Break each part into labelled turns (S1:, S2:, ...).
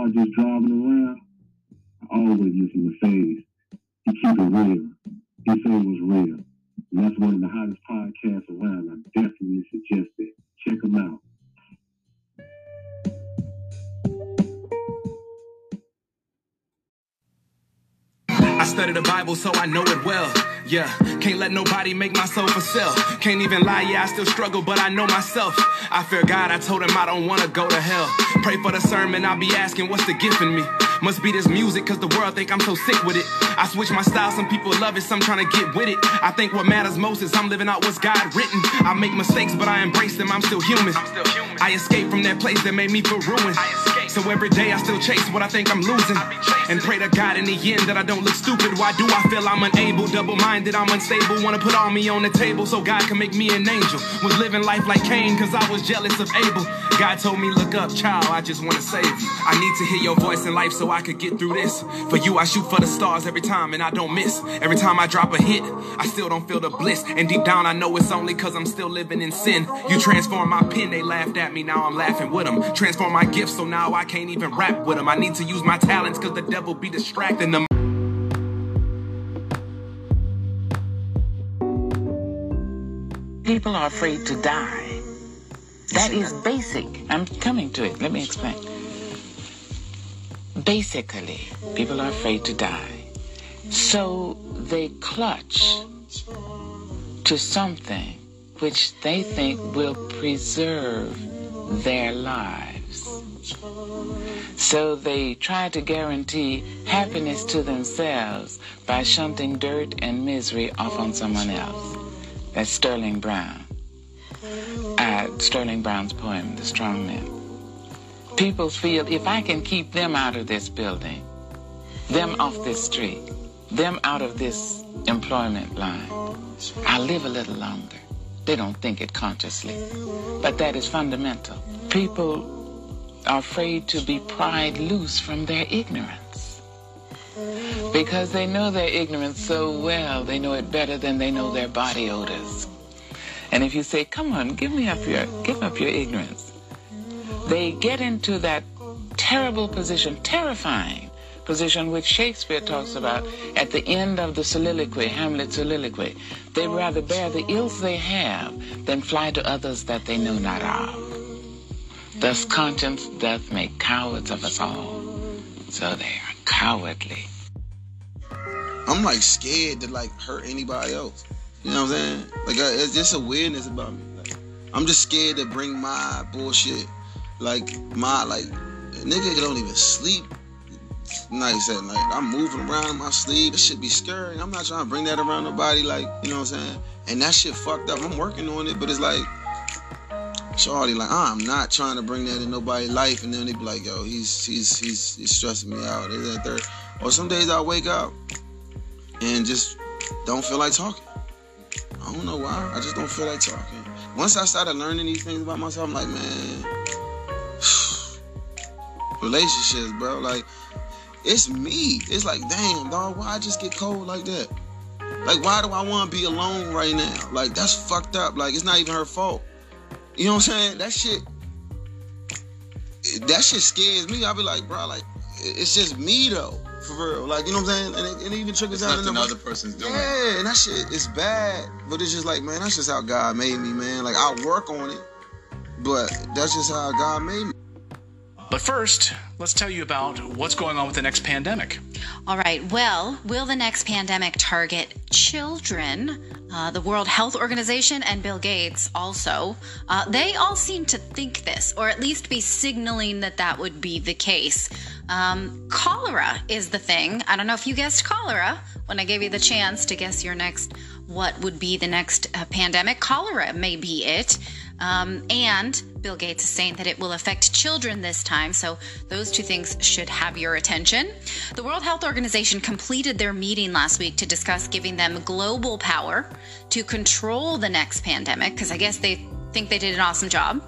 S1: car just driving around, I always listen to Phase. He keep it real. He say it was real. And that's one of the hottest podcasts around. I definitely suggest it. Check him out.
S2: I study the Bible so I know it well. Yeah, can't let nobody make myself a sale. Can't even lie, yeah, I still struggle, but I know myself. I fear God, I told him I don't wanna go to hell. Pray for the sermon, I'll be asking what's the gift in me. Must be this music, cause the world think I'm so sick with it. I switch my style, some people love it, some trying to get with it. I think what matters most is I'm living out what's God written. I make mistakes, but I embrace them, I'm still human. I escape from that place that made me feel ruined. So every day I still chase what I think I'm losing. And pray to God in the end that I don't look stupid. Why do I feel I'm unable? Double minded, I'm unstable. Wanna put all me on the table so God can make me an angel. Was living life like Cain cause I was jealous of Abel. God told me, look up, child, I just wanna save you. I need to hear your voice in life so I could get through this. For you, I shoot for the stars every time and I don't miss. Every time I drop a hit, I still don't feel the bliss. And deep down, I know it's only cause I'm still living in sin. You transform my pen, they laughed at me, now I'm laughing with them. Transform my gifts, so now I can't even rap with them. I need to use my talents cause the devil be distracting them.
S3: People are afraid to die. That is basic. I'm coming to it. Let me explain. Basically, people are afraid to die. So they clutch to something which they think will preserve their lives. So they try to guarantee happiness to themselves by shunting dirt and misery off on someone else. That's Sterling Brown. Uh, Sterling Brown's poem, The Strong Men. People feel if I can keep them out of this building, them off this street, them out of this employment line, I'll live a little longer. They don't think it consciously, but that is fundamental. People are afraid to be pried loose from their ignorance because they know their ignorance so well, they know it better than they know their body odors. And if you say, "Come on, give me up your, give up your ignorance," they get into that terrible position, terrifying position which Shakespeare talks about at the end of the soliloquy, Hamlet's soliloquy. They rather bear the ills they have than fly to others that they know not of. Thus conscience doth make cowards of us all. So they are cowardly.
S4: I'm like scared to like hurt anybody else. You know what I'm saying? Like I, it's just a weirdness about me. Like, I'm just scared to bring my bullshit, like my like nigga don't even sleep nice at night. I'm moving around in my sleep. It should be scary. I'm not trying to bring that around nobody. Like you know what I'm saying? And that shit fucked up. I'm working on it, but it's like. Charlie, like I'm not trying to bring that in nobody's life, and then they be like, "Yo, he's he's he's, he's stressing me out." Or some days I wake up and just don't feel like talking. I don't know why. I just don't feel like talking. Once I started learning these things about myself, I'm like, man, relationships, bro. Like, it's me. It's like, damn, dog, why I just get cold like that? Like, why do I want to be alone right now? Like, that's fucked up. Like, it's not even her fault. You know what I'm saying? That shit, that shit scares me. I'll be like, bro, like, it's just me though. For real. Like you know what I'm saying? And it, it even trickles
S5: It's
S4: down
S5: nothing
S4: into
S5: other person's doing.
S4: yeah, and that shit is bad. But it's just like, man, that's just how God made me, man. Like I'll work on it, but that's just how God made me.
S6: But first, let's tell you about what's going on with the next pandemic.
S7: All right. Well, will the next pandemic target children? Uh, the World Health Organization and Bill Gates also. Uh, they all seem to think this, or at least be signaling that that would be the case. Um, cholera is the thing. I don't know if you guessed cholera when I gave you the chance to guess your next, what would be the next uh, pandemic. Cholera may be it. Um, and Bill Gates is saying that it will affect children this time, so those two things should have your attention. The World Health Organization completed their meeting last week to discuss giving them global power to control the next pandemic, because I guess they think they did an awesome job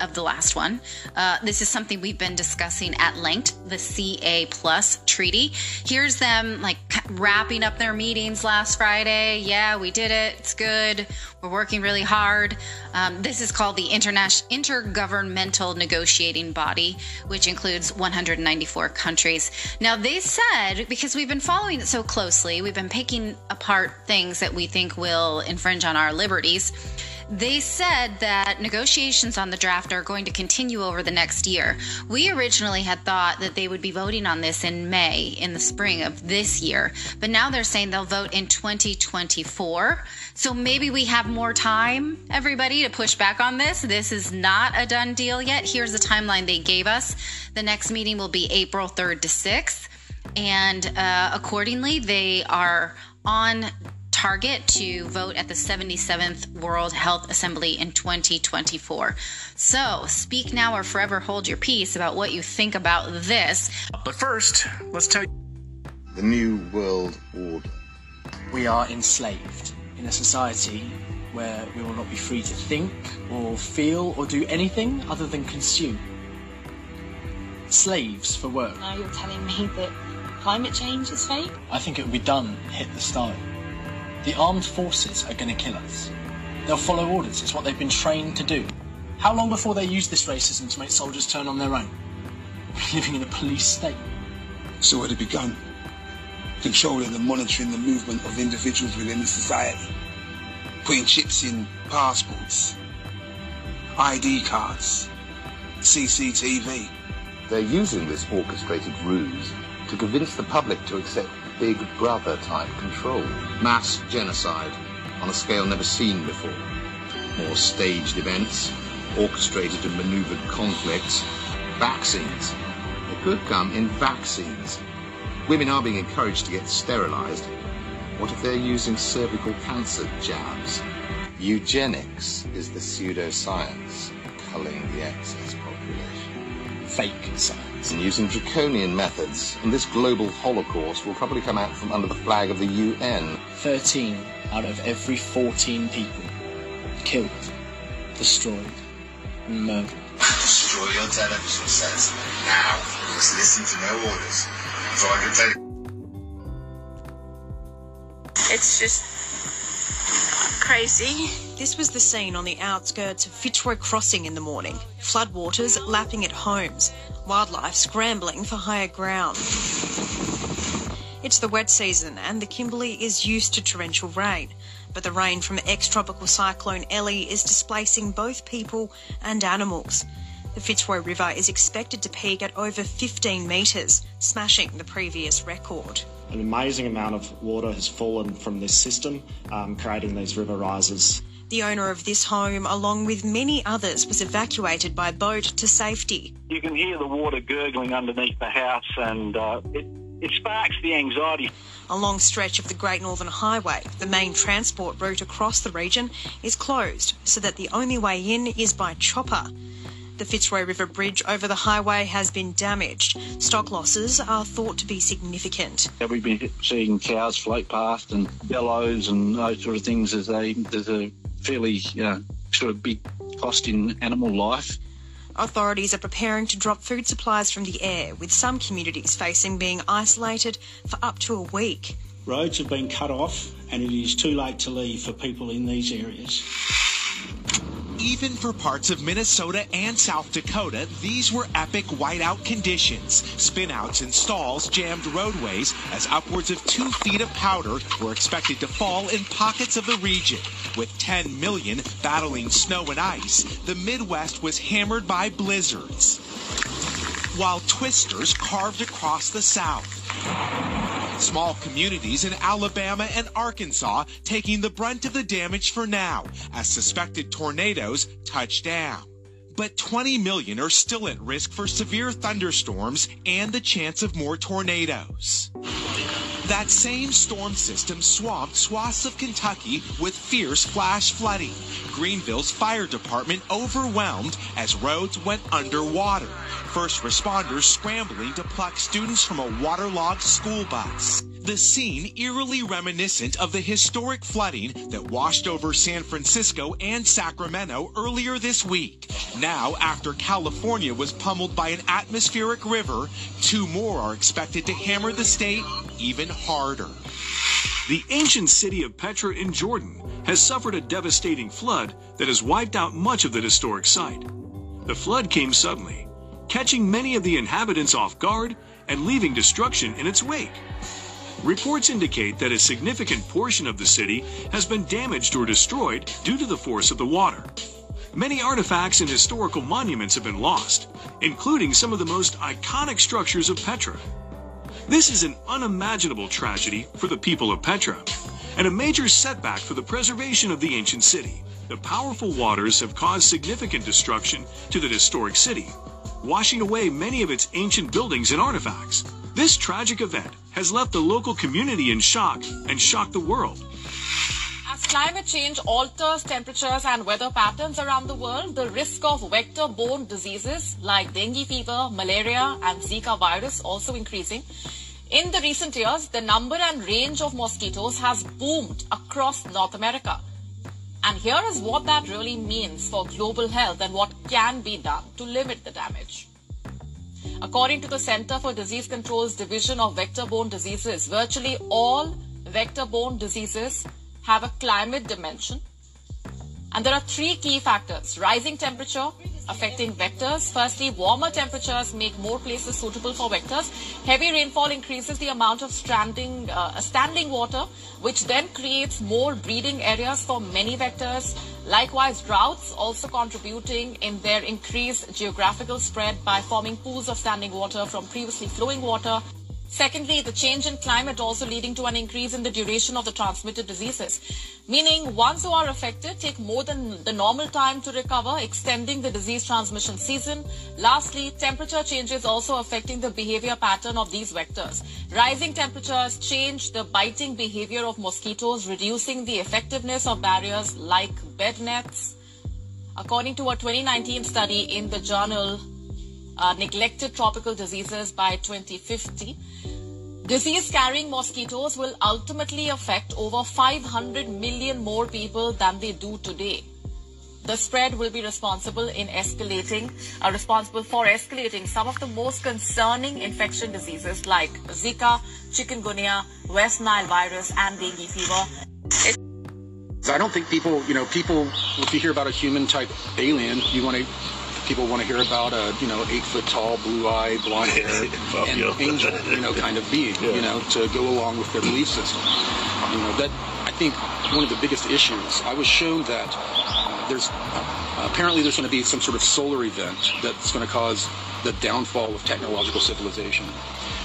S7: of the last one. Uh, this is something we've been discussing at length, the CA Plus Treaty. Here's them like wrapping up their meetings last Friday. Yeah, we did it. It's good. We're working really hard. Um, this is called the International Intergovernmental Negotiating Body, which includes 194 countries. Now, they said because we've been following it so closely, we've been picking apart things that we think will infringe on our liberties. They said that negotiations on the draft are going to continue over the next year. We originally had thought that they would be voting on this in May, in the spring of this year, but now they're saying they'll vote in 2024. So maybe we have more time, everybody, to push back on this. This is not a done deal yet. Here's the timeline they gave us. The next meeting will be April 3rd to 6th. And uh, accordingly, they are on target to vote at the 77th World Health Assembly in 2024. So, speak now or forever hold your peace about what you think about this.
S6: But first, let's tell you
S5: The new world order.
S8: We are enslaved in a society where we will not be free to think or feel or do anything other than consume. Slaves for work.
S9: Now you're telling me that climate change is fake?
S8: I think it will be done, hit the stone. The armed forces are going to kill us. They'll follow orders, it's what they've been trained to do. How long before they use this racism to make soldiers turn on their own? We're living in a police state.
S10: It's already begun. Controlling and monitoring the movement of individuals within the society. Putting chips in passports, ID cards, CCTV.
S11: They're using this orchestrated ruse to convince the public to accept Big Brother type control. Mass genocide on a scale never seen before. More staged events, orchestrated and maneuvered conflicts, vaccines. It could come in vaccines. Women are being encouraged to get sterilized. What if they're using cervical cancer jabs? Eugenics is the pseudoscience culling the excess population.
S8: Fake science.
S11: And using draconian methods, and this global holocaust will probably come out from under the flag of the UN.
S8: 13 out of every 14 people killed, destroyed, and murdered.
S5: Destroy your television sets now. Just listen to no orders. So I can tell you.
S9: It's just crazy.
S12: This was the scene on the outskirts of Fitzroy Crossing in the morning. Floodwaters lapping at homes, wildlife scrambling for higher ground. It's the wet season and the Kimberley is used to torrential rain, but the rain from ex-tropical cyclone Ellie is displacing both people and animals. The Fitzroy River is expected to peak at over 15 metres, smashing the previous record.
S13: An amazing amount of water has fallen from this system, um, creating these river rises.
S12: The owner of this home, along with many others, was evacuated by boat to safety.
S14: You can hear the water gurgling underneath the house, and uh, it, it sparks the anxiety.
S12: A long stretch of the Great Northern Highway, the main transport route across the region, is closed so that the only way in is by chopper. The Fitzroy River Bridge over the highway has been damaged. Stock losses are thought to be significant.
S14: We've been seeing cows float past and bellows and those sort of things as they there's a fairly uh, sort of big cost in animal life.
S12: Authorities are preparing to drop food supplies from the air, with some communities facing being isolated for up to a week.
S15: Roads have been cut off, and it is too late to leave for people in these areas. Even for parts of Minnesota and South Dakota, these were epic whiteout conditions. Spinouts and stalls jammed roadways as upwards of two feet of powder were expected to fall in pockets of the region. With 10 million battling snow and ice, the Midwest was hammered by blizzards. While twisters carved across the South. Small communities in Alabama and Arkansas taking the brunt of the damage for now as suspected tornadoes touch down. But 20 million are still at risk for severe thunderstorms and the chance of more tornadoes. That same storm system swamped swaths of Kentucky with fierce flash flooding. Greenville's fire department overwhelmed as roads went underwater. First responders scrambling to pluck students from a waterlogged school bus. The scene eerily reminiscent of the historic flooding that washed over San Francisco and Sacramento earlier this week. Now, after California was pummeled by an atmospheric river, two more are expected to hammer the state even harder.
S16: The ancient city of Petra in Jordan has suffered a devastating flood that has wiped out much of the historic site. The flood came suddenly, catching many of the inhabitants off guard and leaving destruction in its wake. Reports indicate that a significant portion of the city has been damaged or destroyed due to the force of the water. Many artifacts and historical monuments have been lost, including some of the most iconic structures of Petra. This is an unimaginable tragedy for the people of Petra, and a major setback for the preservation of the ancient city. The powerful waters have caused significant destruction to the historic city, washing away many of its ancient buildings and artifacts. This tragic event has left the local community in shock and shocked the world.
S17: As climate change alters temperatures and weather patterns around the world, the risk of vector-borne diseases like dengue fever, malaria, and Zika virus also increasing. In the recent years, the number and range of mosquitoes has boomed across North America. And here is what that really means for global health and what can be done to limit the damage. According to the Center for Disease Control's Division of Vector-Borne Diseases, virtually all vector-borne diseases have a climate dimension. And there are three key factors. Rising temperature affecting vectors. Firstly, warmer temperatures make more places suitable for vectors. Heavy rainfall increases the amount of standing, uh, standing water, which then creates more breeding areas for many vectors. Likewise, droughts also contributing in their increased geographical spread by forming pools of standing water from previously flowing water. Secondly, the change in climate also leading to an increase in the duration of the transmitted diseases, meaning ones who are affected take more than the normal time to recover, extending the disease transmission season. Lastly, temperature changes also affecting the behavior pattern of these vectors. Rising temperatures change the biting behavior of mosquitoes, reducing the effectiveness of barriers like bed nets. According to a 2019 study in the journal uh, Neglected Tropical Diseases by 2050, Disease carrying mosquitoes will ultimately affect over 500 million more people than they do today. The spread will be responsible in escalating, uh, responsible for escalating some of the most concerning infection diseases like Zika, chikungunya, West Nile virus, and dengue fever.
S18: I don't think people, you know, people, if you hear about a human type alien, you want to people want to hear about a you know eight foot tall, blue eyed, blonde haired, and angel you know kind of being you know to go along with their belief system. You know that I think one of the biggest issues. I was shown that uh, there's uh, apparently there's going to be some sort of solar event that's going to cause the downfall of technological civilization.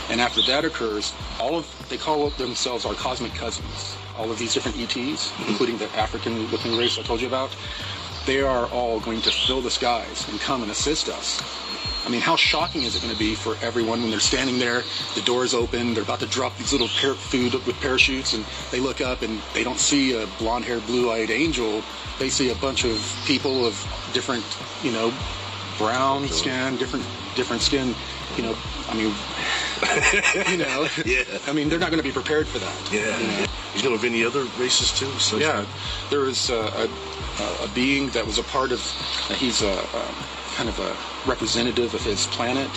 S18: And after that occurs, all of they call themselves our cosmic cousins. All of these different ETs, including the African-looking race I told you about, they are all going to fill the skies and come and assist us. I mean, how shocking is it going to be for everyone when they're standing there, the door's open, they're about to drop these little par- food with parachutes, and they look up and they don't see a blonde-haired, blue-eyed angel. They see a bunch of people of different, you know, brown skin, different different skin. You know, I mean, you know,
S19: Yeah.
S18: I mean, they're not going to be prepared for that.
S19: Yeah.
S18: You know?
S19: You know of any other races too? So
S18: yeah, there was uh, a, a being that was a part of. Uh, he's a, a kind of a representative of his planet.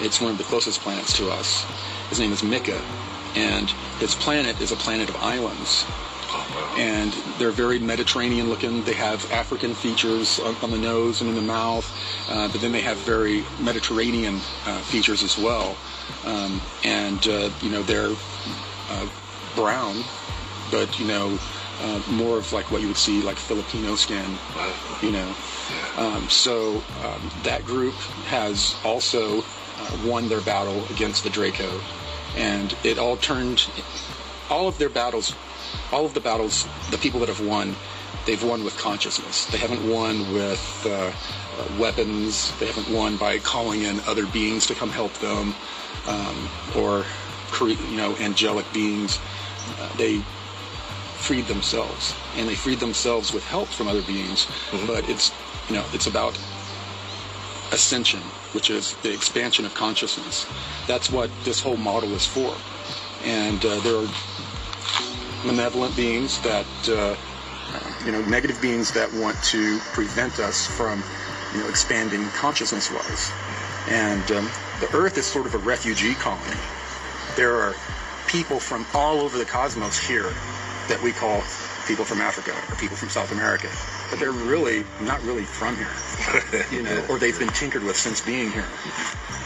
S18: It's one of the closest planets to us. His name is Mika, and his planet is a planet of islands. and they're very Mediterranean looking. They have African features on, on the nose and in the mouth, uh, but then they have very Mediterranean uh, features as well. Um, and uh, you know they're uh, brown, but you know uh, more of like what you would see like Filipino skin. You know, um, so um, that group has also uh, won their battle against the Draco, and it all turned. All of their battles all of the battles, the people that have won, they've won with consciousness. They haven't won with uh, uh, weapons. They haven't won by calling in other beings to come help them, um, or you know, angelic beings. Uh, they freed themselves, and they freed themselves with help from other beings. Mm-hmm. But it's you know, it's about ascension, which is the expansion of consciousness. That's what this whole model is for. And uh, there are malevolent beings that, uh, you know, negative beings that want to prevent us from, you know, expanding consciousness-wise. And um, the Earth is sort of a refugee colony. There are people from all over the cosmos here that we call people from Africa or people from South America, but they're really not really from here, you know, or they've been tinkered with since being here.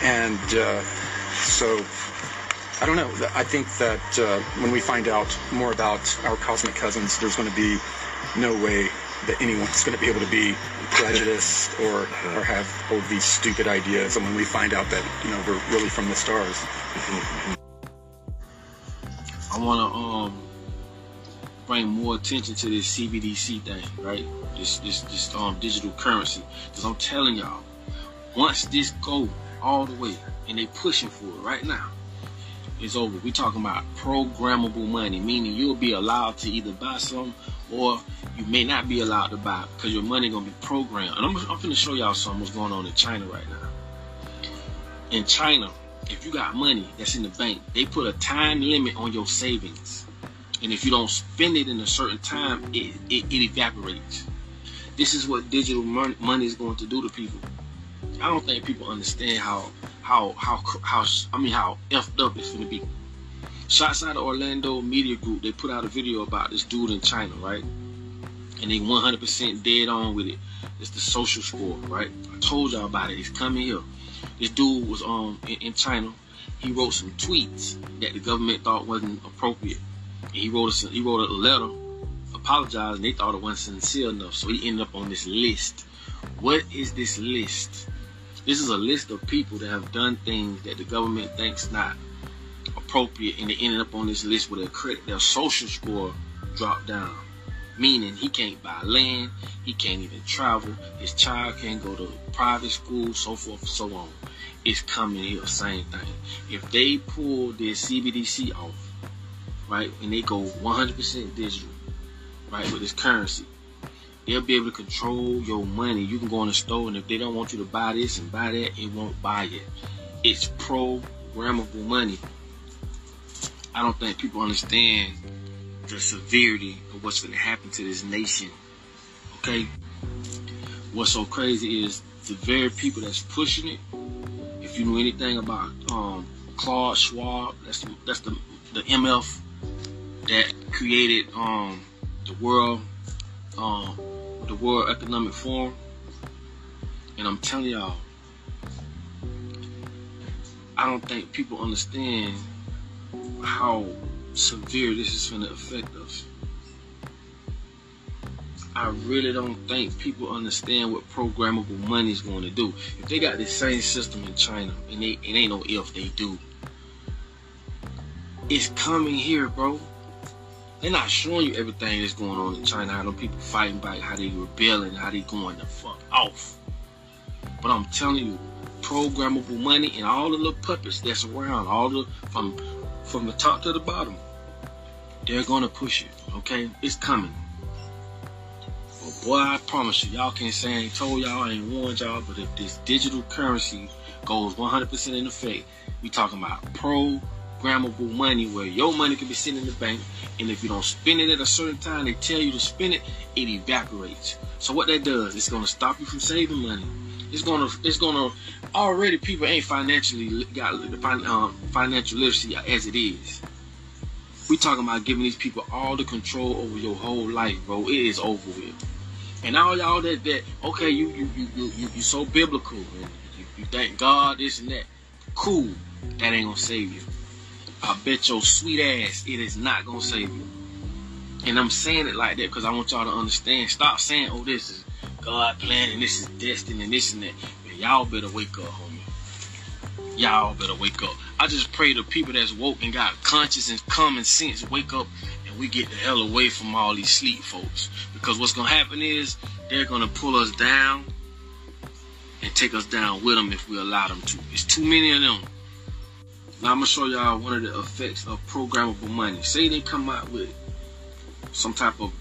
S18: And uh, so I don't know. I think that uh, when we find out more about our cosmic cousins, there's going to be no way that anyone's going to be able to be prejudiced or or have all these stupid ideas. And when we find out that you know we're really from the stars.
S20: I want to um bring more attention to this CBDC thing, right? This this this um digital currency, because I'm telling y'all, once this go all the way and they pushing for it right now is over. We're talking about programmable money, meaning you'll be allowed to either buy some or you may not be allowed to buy because your money gonna be programmed. And I'm, I'm gonna show y'all something what's going on in China right now. In China, if you got money that's in the bank, they put a time limit on your savings. And if you don't spend it in a certain time, it, it, it evaporates. This is what digital money, money is going to do to people. I don't think people understand how how how how I mean how effed up it's gonna be. Shots out of Orlando Media Group, they put out a video about this dude in China, right? And they 100% dead on with it. It's the social score, right? I told y'all about it. It's coming here. This dude was um in, in China. He wrote some tweets that the government thought wasn't appropriate. He wrote a, he wrote a letter apologizing. They thought it wasn't sincere enough, so he ended up on this list. What is this list? This is a list of people that have done things that the government thinks not appropriate, and they ended up on this list with their credit, their social score dropped down. Meaning he can't buy land, he can't even travel, his child can't go to private school, so forth, and so on. It's coming here, same thing. If they pull their CBDC off, right, and they go 100% digital, right, with this currency, they'll be able to control your money. You can go in the store, and if they don't want you to buy this and buy that, it won't buy it. It's programmable money. I don't think people understand the severity of what's going to happen to this nation. Okay? What's so crazy is the very people that's pushing it. If you know anything about um, Klaus Schwab, that's the, that's the the MF that created um, the world um, the World Economic Forum. And I'm telling y'all, I don't think people understand how severe this is going to affect us. I really don't think people understand what programmable money is going to do. If they got the same system in China, and they it ain't no if they do, it's coming here, bro. They're not showing you everything that's going on in China, how them people fighting back, how they rebelling, how they going the fuck off. But I'm telling you, programmable money and all the little puppets that's around, all the from from the top to the bottom, they're gonna push it. Okay, it's coming. But boy, I promise you, y'all can't say I ain't told y'all, I ain't warned y'all. But if this digital currency goes 100% in the effect, we talking about pro programmable money where your money can be sitting in the bank and if you don't spend it at a certain time they tell you to spend it it evaporates so what that does it's to stop you from saving money it's to it's to already people ain't financially got um, financial literacy as it is We talking about giving these people all the control over your whole life, bro. It is over with. And all y'all that that okay, you you you you you, you so biblical and you, you thank God this and that. Cool. That ain't gonna save you. I bet your sweet ass it is not gonna save you. And I'm saying it like that because I want y'all to understand. Stop saying, oh, this is God plan and this is destiny and this and that. Man, y'all better wake up, homie. Y'all better wake up. I just pray the people that's woke and got conscience and common sense wake up and we get the hell away from all these sleep folks. Because what's gonna happen is they're gonna pull us down and take us down with them if we allow them to. It's too many of them. Now I'm gonna show y'all one of the effects of programmable money. Say they come out with some type of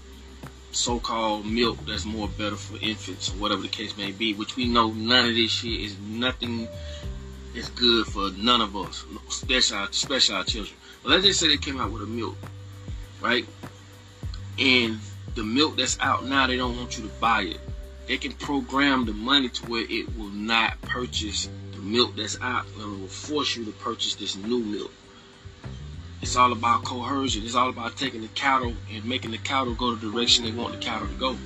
S20: so-called milk that's more better for infants or whatever the case may be, which we know none of this shit is nothing is good for none of us, especially our, especially our children. But let's just say they came out with a milk, right? And the milk that's out now, they don't want you to buy it. They can program the money to where it will not purchase milk that's out and will force you to purchase this new milk. It's all about coercion. It's all about taking the cattle and making the cattle go the direction they want the cattle to go.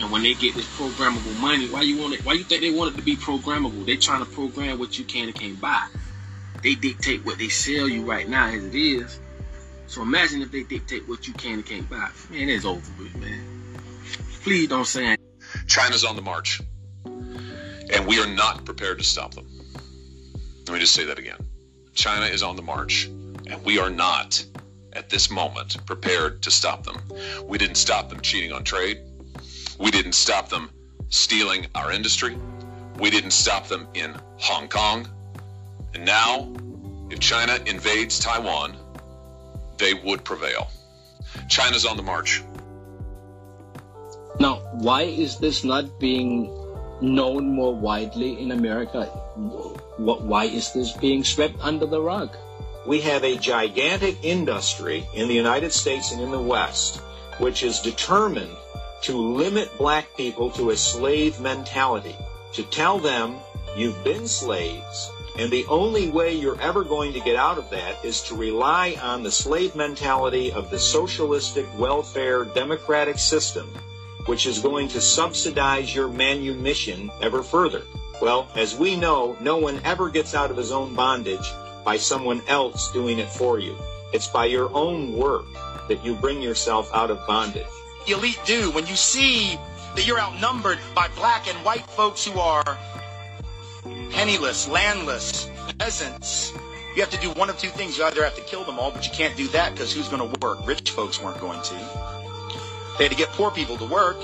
S20: And when they get this programmable money, why you want it? Why you think they want it to be programmable? They trying to program what you can and can't buy. They dictate what they sell you right now as it is. So imagine if they dictate what you can and can't buy. Man, it's over with, man. Please don't say.
S21: China's on the march, and we are not prepared to stop them. Let me just say that again. China is on the march, and we are not, at this moment, prepared to stop them. We didn't stop them cheating on trade. We didn't stop them stealing our industry. We didn't stop them in Hong Kong. And now, if China invades Taiwan, they would prevail. China's on the march.
S22: Now, why is this not being known more widely in America? Why is this being swept under the rug?
S23: We have a gigantic industry in the United States and in the West which is determined to limit black people to a slave mentality, to tell them you've been slaves, and the only way you're ever going to get out of that is to rely on the slave mentality of the socialistic welfare democratic system, which is going to subsidize your manumission ever further. Well, as we know, no one ever gets out of his own bondage by someone else doing it for you. It's by your own work that you bring yourself out of bondage.
S24: The elite do when you see that you're outnumbered by black and white folks who are penniless, landless, peasants. You have to do one of two things. You either have to kill them all, but you can't do that because who's going to work? Rich folks weren't going to. They had to get poor people to work.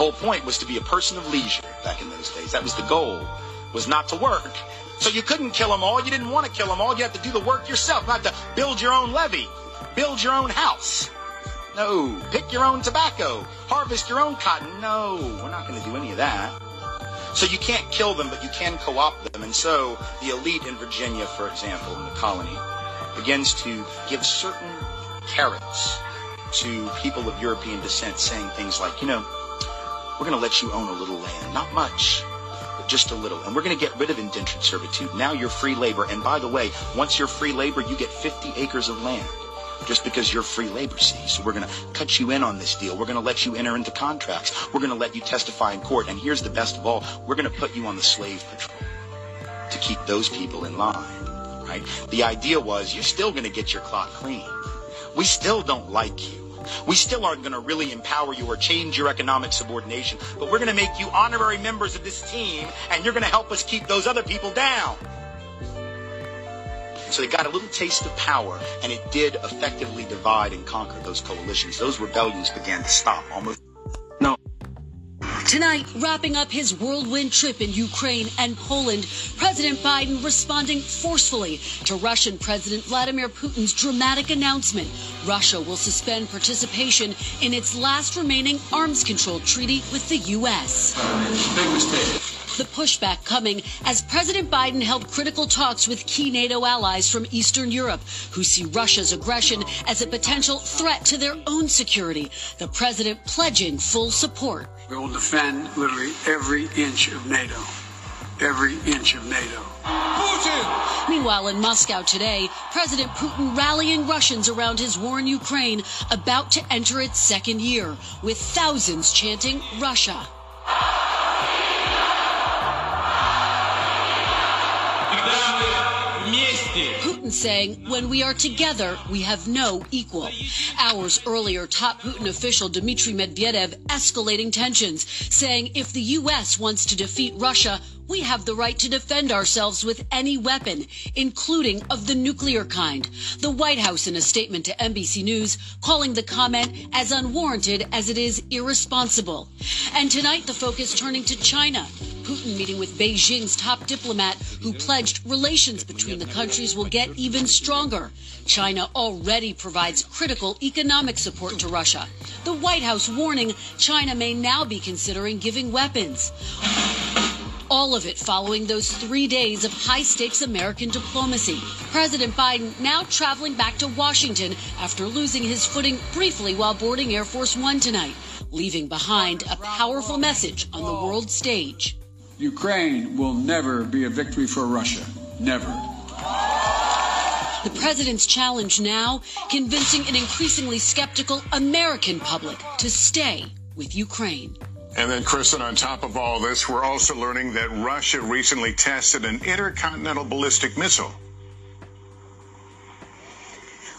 S24: Whole point was to be a person of leisure back in those days. That was the goal, was not to work. So you couldn't kill them all. You didn't want to kill them all. You had to do the work yourself. You had to build your own levee, build your own house. No. Pick your own tobacco, harvest your own cotton. No, we're not going to do any of that. So you can't kill them, but you can co-opt them. And so the elite in Virginia, for example, in the colony, begins to give certain carrots to people of European descent, saying things like, you know, we're going to let you own a little land, not much, but just a little. And we're going to get rid of indentured servitude. Now you're free labor. And by the way, once you're free labor, you get 50 acres of land just because you're free labor, see. So we're going to cut you in on this deal. We're going to let you enter into contracts. We're going to let you testify in court. And here's the best of all, we're going to put you on the slave patrol to keep those people in line, right? The idea was you're still going to get your clock clean. We still don't like you. We still aren't going to really empower you or change your economic subordination, but we're going to make you honorary members of this team, and you're going to help us keep those other people down. So they got a little taste of power, and it did effectively divide and conquer those coalitions. Those rebellions began to stop almost.
S25: Tonight, wrapping up his whirlwind trip in Ukraine and Poland, President Biden responding forcefully to Russian President Vladimir Putin's dramatic announcement Russia will suspend participation in its last remaining arms control treaty with the U.S.
S26: Big mistake.
S25: The pushback coming as President Biden held critical talks with key NATO allies from Eastern Europe who see Russia's aggression as a potential threat to their own security. The president pledging full support.
S26: We will defend literally every inch of NATO.
S27: every inch of NATO. Putin!
S25: Meanwhile, in Moscow today, President Putin rallying Russians around his war in Ukraine, about to enter its second year, with thousands chanting Russia. Putin saying, when we are together, we have no equal. Hours earlier, top Putin official Dmitry Medvedev escalating tensions, saying if the U.S. wants to defeat Russia, we have the right to defend ourselves with any weapon, including of the nuclear kind. The White House, in a statement to NBC News, calling the comment as unwarranted as it is irresponsible. And tonight, the focus turning to China. Putin meeting with Beijing's top diplomat who pledged relations between the countries will get even stronger. China already provides critical economic support to Russia. The White House warning China may now be considering giving weapons. All of it following those three days of high stakes American diplomacy. President Biden now traveling back to Washington after losing his footing briefly while boarding Air Force One tonight, leaving behind a powerful message on the world stage.
S27: Ukraine will never be a victory for Russia. Never.
S25: The president's challenge now convincing an increasingly skeptical American public to stay with Ukraine.
S28: And then, Kristen, on top of all this, we're also learning that Russia recently tested an intercontinental ballistic missile.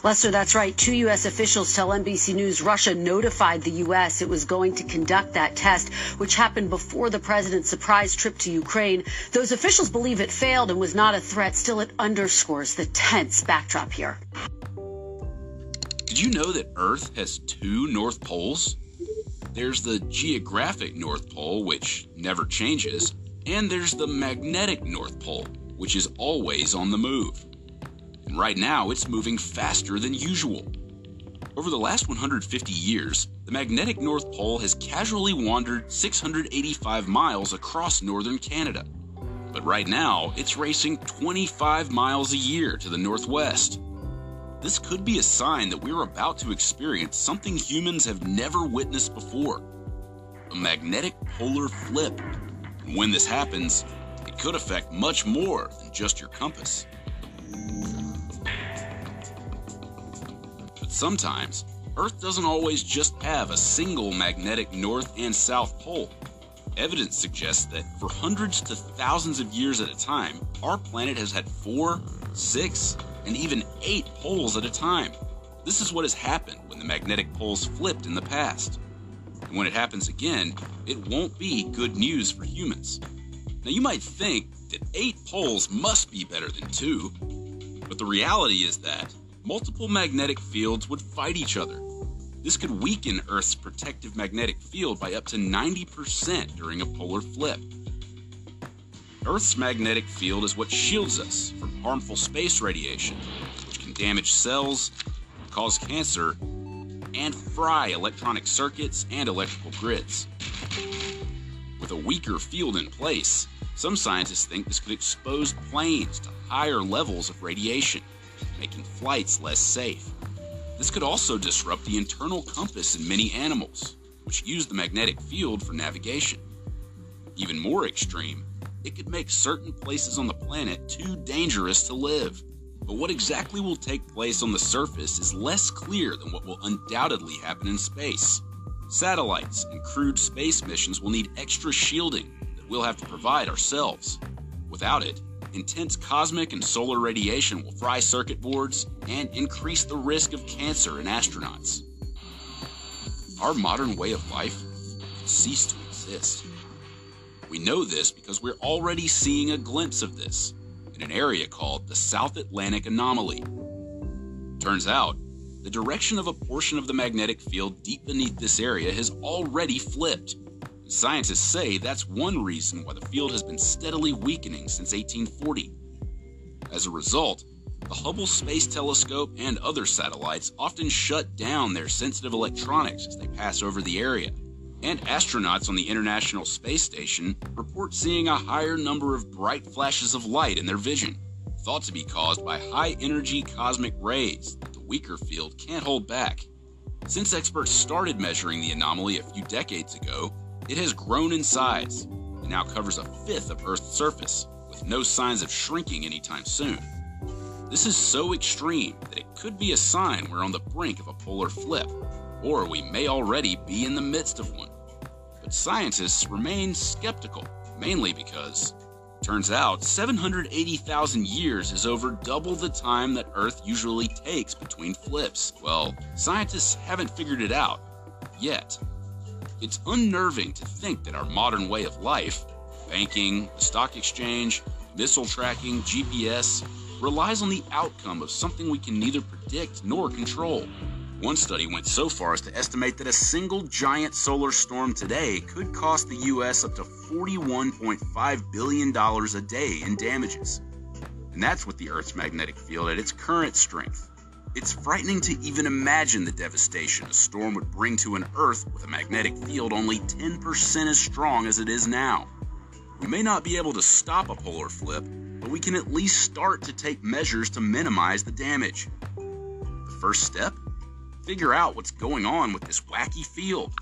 S25: Lester, that's right. Two U.S. officials tell NBC News Russia notified the U.S. it was going to conduct that test, which happened before the president's surprise trip to Ukraine. Those officials believe it failed and was not a threat. Still, it underscores the tense backdrop here.
S29: Did you know that Earth has two North Poles? There's the geographic North Pole, which never changes, and there's the magnetic North Pole, which is always on the move. And right now, it's moving faster than usual. Over the last 150 years, the magnetic North Pole has casually wandered 685 miles across northern Canada. But right now, it's racing 25 miles a year to the northwest. This could be a sign that we're about to experience something humans have never witnessed before a magnetic polar flip. And when this happens, it could affect much more than just your compass. Sometimes, Earth doesn't always just have a single magnetic north and south pole. Evidence suggests that for hundreds to thousands of years at a time, our planet has had four, six, and even eight poles at a time. This is what has happened when the magnetic poles flipped in the past. And when it happens again, it won't be good news for humans. Now, you might think that eight poles must be better than two, but the reality is that multiple magnetic fields would fight each other. This could weaken Earth's protective magnetic field by up to 90% during a polar flip. Earth's magnetic field is what shields us from harmful space radiation, which can damage cells, cause cancer, and fry electronic circuits and electrical grids. With a weaker field in place, some scientists think this could expose planes to higher levels of radiation, making flights less safe. This could also disrupt the internal compass in many animals, which use the magnetic field for navigation. Even more extreme, it could make certain places on the planet too dangerous to live. But what exactly will take place on the surface is less clear than what will undoubtedly happen in space. Satellites and crewed space missions will need extra shielding that we'll have to provide ourselves. Without it, intense cosmic and solar radiation will fry circuit boards and increase the risk of cancer in astronauts. Our modern way of life could cease to exist. We know this because we're already seeing a glimpse of this in an area called the South Atlantic Anomaly. Turns out, the direction of a portion of the magnetic field deep beneath this area has already flipped. Scientists say that's one reason why the field has been steadily weakening since 1840. As a result, the Hubble Space Telescope and other satellites often shut down their sensitive electronics as they pass over the area and astronauts on the International Space Station report seeing a higher number of bright flashes of light in their vision, thought to be caused by high energy cosmic rays that the weaker field can't hold back. Since experts started measuring the anomaly a few decades ago, it has grown in size, and now covers a fifth of Earth's surface, with no signs of shrinking anytime soon. This is so extreme that it could be a sign we're on the brink of a polar flip, or we may already be in the midst of one. But scientists remain skeptical, mainly because Turns out 780,000 years is over double the time that Earth usually takes between flips. Well, scientists haven't figured it out yet. It's unnerving to think that our modern way of life, banking, the stock exchange, missile tracking, GPS, relies on the outcome of something we can neither predict nor control. One study went so far as to estimate that a single giant solar storm today could cost the U.S. up to $41.5 billion a day in damages. And that's with the Earth's magnetic field at its current strength. It's frightening to even imagine the devastation a storm would bring to an Earth with a magnetic field only 10% as strong as it is now. We may not be able to stop a polar flip, but we can at least start to take measures to minimize the damage. The first step? figure out what's going on with this wacky field.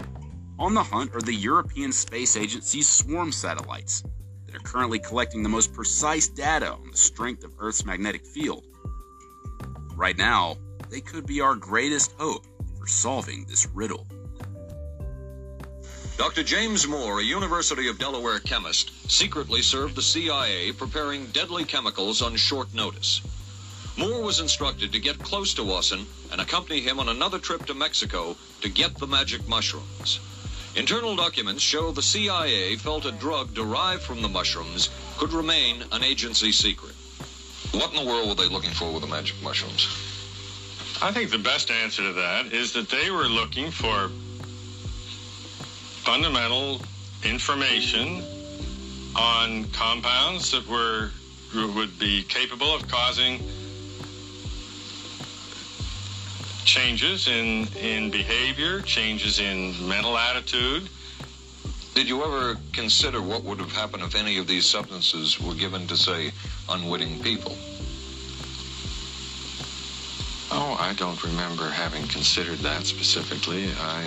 S29: On the hunt are the European Space Agency's swarm satellites that are currently collecting the most precise data on the strength of Earth's magnetic field. Right now, they could be our greatest hope for solving this riddle.
S21: Dr. James Moore, a University of Delaware chemist, secretly served the CIA preparing deadly chemicals on short notice. Moore was instructed to get close to Wasson and accompany him on another trip to Mexico to get the magic mushrooms. Internal documents show the CIA felt a drug derived from the mushrooms could remain an agency secret. What in the world were they looking for with the magic mushrooms?
S30: I think the best answer to that is that they were looking for fundamental information on compounds that were would be capable of causing changes in, in behavior, changes in mental attitude.
S21: Did you ever consider what would have happened if any of these substances were given to, say, unwitting people?
S30: Oh, I don't remember having considered that specifically. I.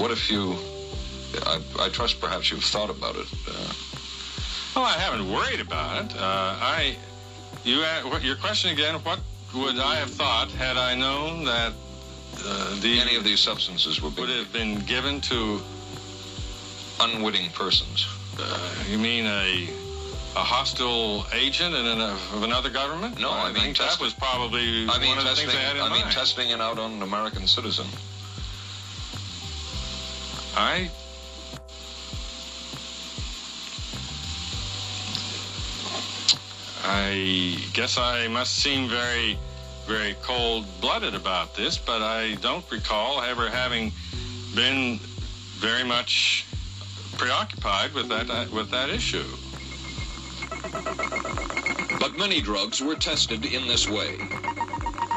S21: What if you. I, I trust perhaps you've thought about it. Uh...
S30: Well, I haven't worried about it. Uh, I. You. Your question again? What would I have thought had I known that uh, the,
S21: any of these substances would,
S30: would have been given to
S21: unwitting persons?
S30: Uh, you mean a a hostile agent in a, of another government?
S21: No, I, I mean
S30: that was probably
S21: I mean,
S30: one of
S21: testing,
S30: the things they had in
S21: I
S30: mind.
S21: mean testing it out on an American citizen.
S30: I I guess I must seem very, very cold blooded about this, but I don't recall ever having been very much preoccupied with that uh, with that issue.
S21: But many drugs were tested in this way.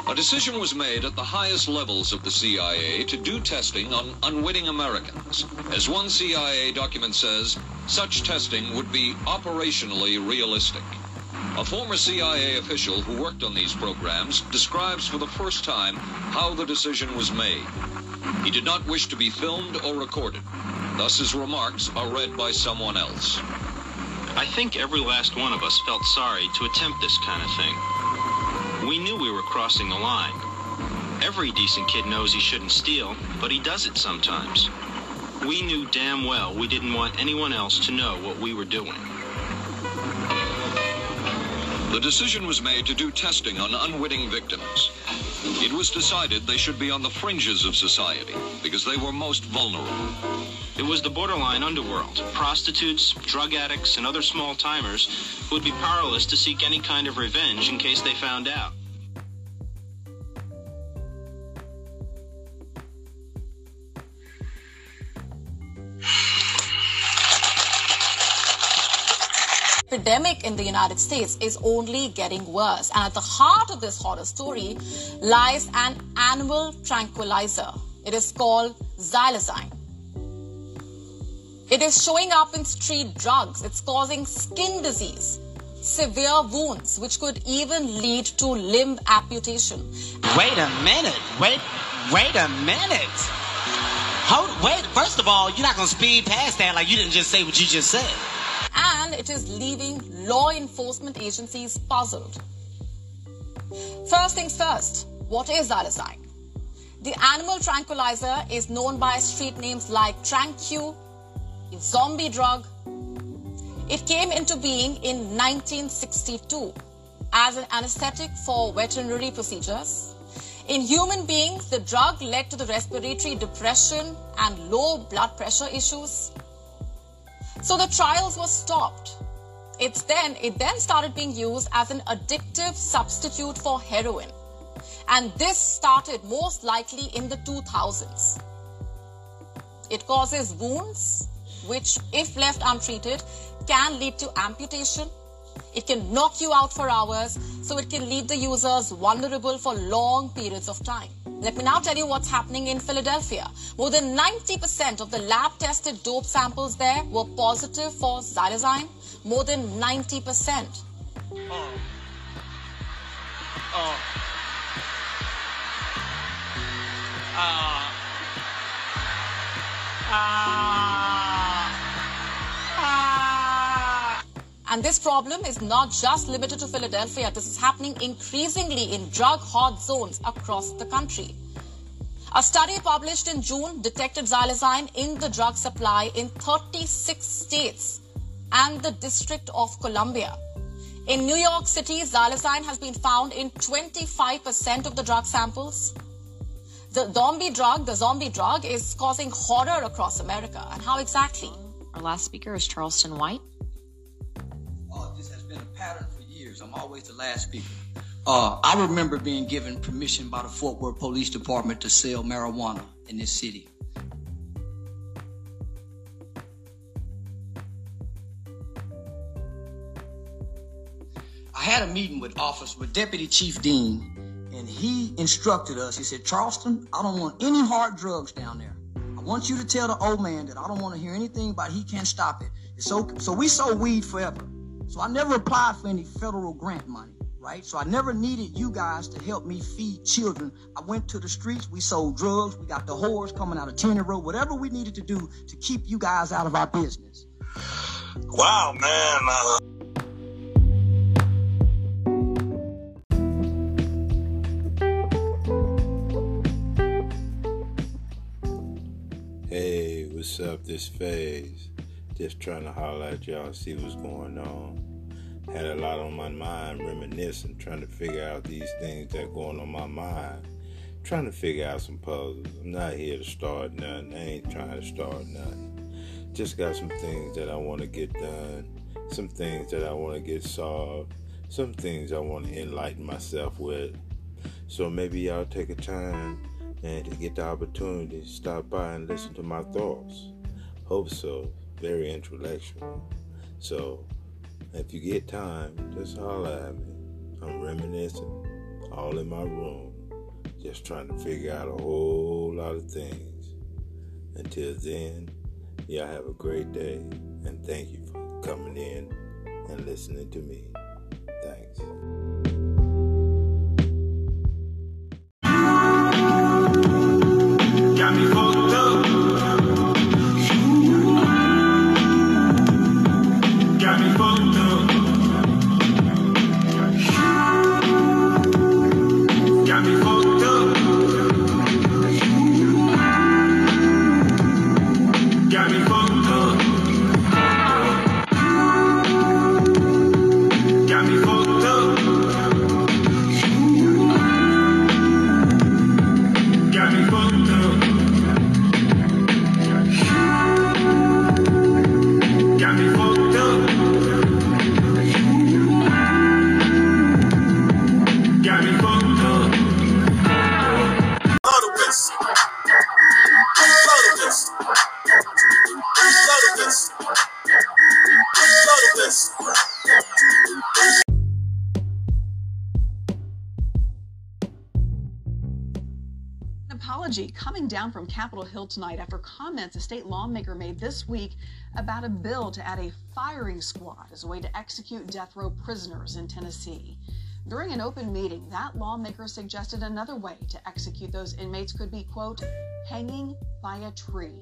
S21: A decision was made at the highest levels of the CIA to do testing on unwitting Americans. As one CIA document says, such testing would be operationally realistic. A former CIA official who worked on these programs describes for the first time how the decision was made. He did not wish to be filmed or recorded. Thus his remarks are read by someone else.
S31: I think every last one of us felt sorry to attempt this kind of thing. We knew we were crossing the line. Every decent kid knows he shouldn't steal, but he does it sometimes. We knew damn well we didn't want anyone else to know what we were doing.
S21: The decision was made to do testing on unwitting victims. It was decided they should be on the fringes of society because they were most vulnerable.
S31: It was the borderline underworld. Prostitutes, drug addicts, and other small timers who would be powerless to seek any kind of revenge in case they found out.
S17: Epidemic in the United States is only getting worse. And at the heart of this horror story lies an animal tranquilizer. It is called xylazine. It is showing up in street drugs. It's causing skin disease, severe wounds, which could even lead to limb amputation.
S32: Wait a minute. Wait, wait a minute. Hold,
S23: wait, first of all, you're not going to speed past that like you didn't just say what you just said.
S17: And it is leaving law enforcement agencies puzzled. First things first, what is xylazine? The animal tranquilizer is known by street names like Tranq, zombie drug. It came into being in 1962 as an anesthetic for veterinary procedures. In human beings, the drug led to the respiratory depression and low blood pressure issues. So the trials were stopped. It's then, it then started being used as an addictive substitute for heroin. And this started most likely in the 2000s. It causes wounds, which, if left untreated, can lead to amputation. It can knock you out for hours, so it can leave the users vulnerable for long periods of time. Let me now tell you what's happening in Philadelphia. More than 90% of the lab tested dope samples there were positive for xylazine. More than 90%.
S23: Oh. Oh. Uh,
S17: And this problem is not just limited to Philadelphia. This is happening increasingly in drug hot zones across the country. A study published in June detected xylazine in the drug supply in 36 states and the District of Columbia. In New York City, xylazine has been found in 25% of the drug samples. The zombie drug, the zombie drug, is causing horror across America. And how exactly?
S7: Our last speaker is Charleston White.
S32: Pattern for years. I'm always the last speaker. Uh, I remember being given permission by the Fort Worth Police Department to sell marijuana in this city. I had a meeting with Office with Deputy Chief Dean, and he instructed us. He said, Charleston, I don't want any hard drugs down there. I want you to tell the old man that I don't want to hear anything about he can't stop it. So, so we sold weed forever. So I never applied for any federal grant money, right? So I never needed you guys to help me feed children. I went to the streets, we sold drugs, we got the whores coming out of Tenny Road, whatever we needed to do to keep you guys out of our business.
S33: Wow, man. Uh...
S34: Hey, what's up? This phase. Just trying to holler at y'all, see what's going on. Had a lot on my mind, reminiscing, trying to figure out these things that going on my mind. Trying to figure out some puzzles. I'm not here to start nothing. I ain't trying to start nothing. Just got some things that I want to get done. Some things that I want to get solved. Some things I want to enlighten myself with. So maybe y'all take a time and to get the opportunity to stop by and listen to my thoughts. Hope so. Very intellectual. So if you get time, just holler at me. I'm reminiscing all in my room, just trying to figure out a whole lot of things. Until then, y'all have a great day and thank you for coming in and listening to me. Thanks.
S33: Got me
S35: Tonight after comments a state lawmaker made this week about a bill to add a firing squad as a way to execute death row prisoners in Tennessee. During an open meeting, that lawmaker suggested another way to execute those inmates could be, quote, hanging by a tree.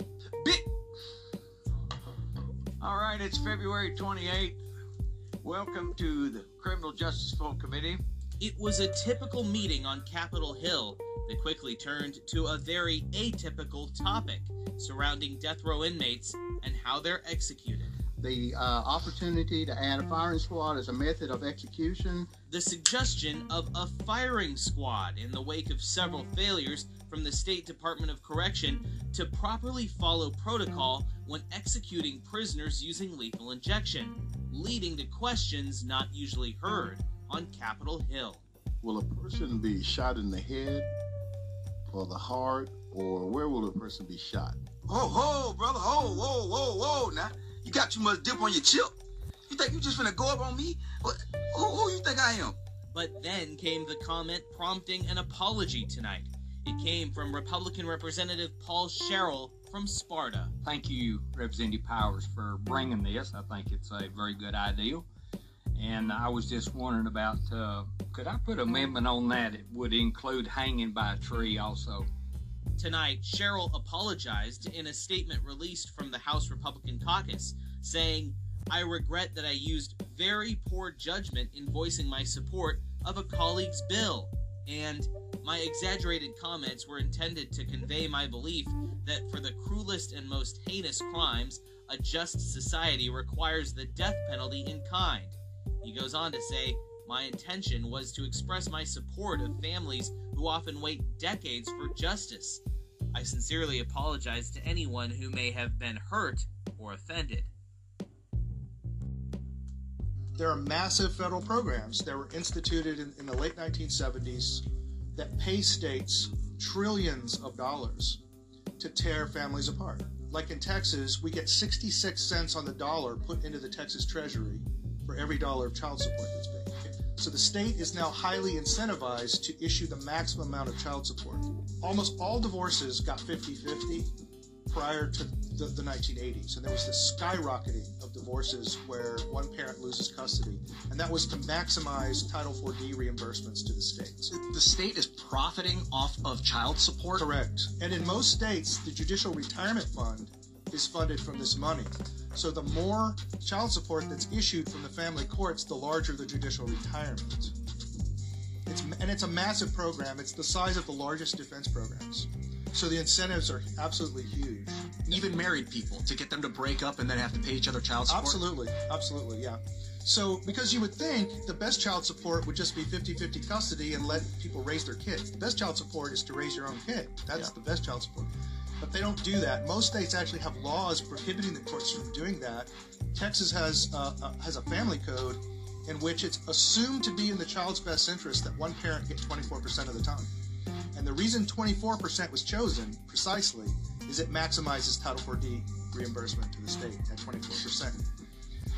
S36: All right, it's February 28th. Welcome to the Criminal Justice Full Committee.
S37: It was a typical meeting on Capitol Hill that quickly turned to a very atypical topic surrounding death row inmates and how they're executed.
S38: The uh, opportunity to add a firing squad as a method of execution.
S37: The suggestion of a firing squad in the wake of several failures from the State Department of Correction to properly follow protocol when executing prisoners using lethal injection, leading to questions not usually heard on Capitol Hill.
S39: Will a person be shot in the head or the heart, or where will a person be shot?
S24: Oh, ho, brother, ho, whoa, whoa, whoa. Now, you got too much dip on your chip. You think you just gonna go up on me? What, who, who you think I am?
S37: But then came the comment prompting an apology tonight. It came from Republican Representative Paul Sherrell from Sparta.
S40: Thank you, Representative Powers, for bringing this. I think it's a very good idea. And I was just wondering about uh, could I put amendment on that? It would include hanging by a tree also.
S37: Tonight, Sherrell apologized in a statement released from the House Republican caucus, saying, I regret that I used very poor judgment in voicing my support of a colleague's bill, and my exaggerated comments were intended to convey my belief that for the cruelest and most heinous crimes, a just society requires the death penalty in kind. He goes on to say, My intention was to express my support of families who often wait decades for justice. I sincerely apologize to anyone who may have been hurt or offended.
S26: There are massive federal programs that were instituted in, in the late 1970s that pay states trillions of dollars to tear families apart. Like in Texas, we get 66 cents on the dollar put into the Texas Treasury for every dollar of child support that's paid. So the state is now highly incentivized to issue the maximum amount of child support. Almost all divorces got 50 50 prior to the, the 1980s, and there was this skyrocketing of divorces where one parent loses custody, and that was to maximize Title IV-D reimbursements to the states.
S41: The state is profiting off of child support?
S26: Correct. And in most states, the Judicial Retirement Fund is funded from this money. So the more child support that's issued from the family courts, the larger the judicial retirement. It's, and it's a massive program. It's the size of the largest defense programs. So the incentives are absolutely huge.
S41: Even married people to get them to break up and then have to pay each other child support?
S26: Absolutely. Absolutely, yeah. So, because you would think the best child support would just be 50 50 custody and let people raise their kids. The best child support is to raise your own kid. That's yeah. the best child support. But they don't do that. Most states actually have laws prohibiting the courts from doing that. Texas has uh, uh, has a family code in which it's assumed to be in the child's best interest that one parent get 24% of the time. And the reason 24% was chosen precisely is it maximizes Title IV-D reimbursement to the state at 24%.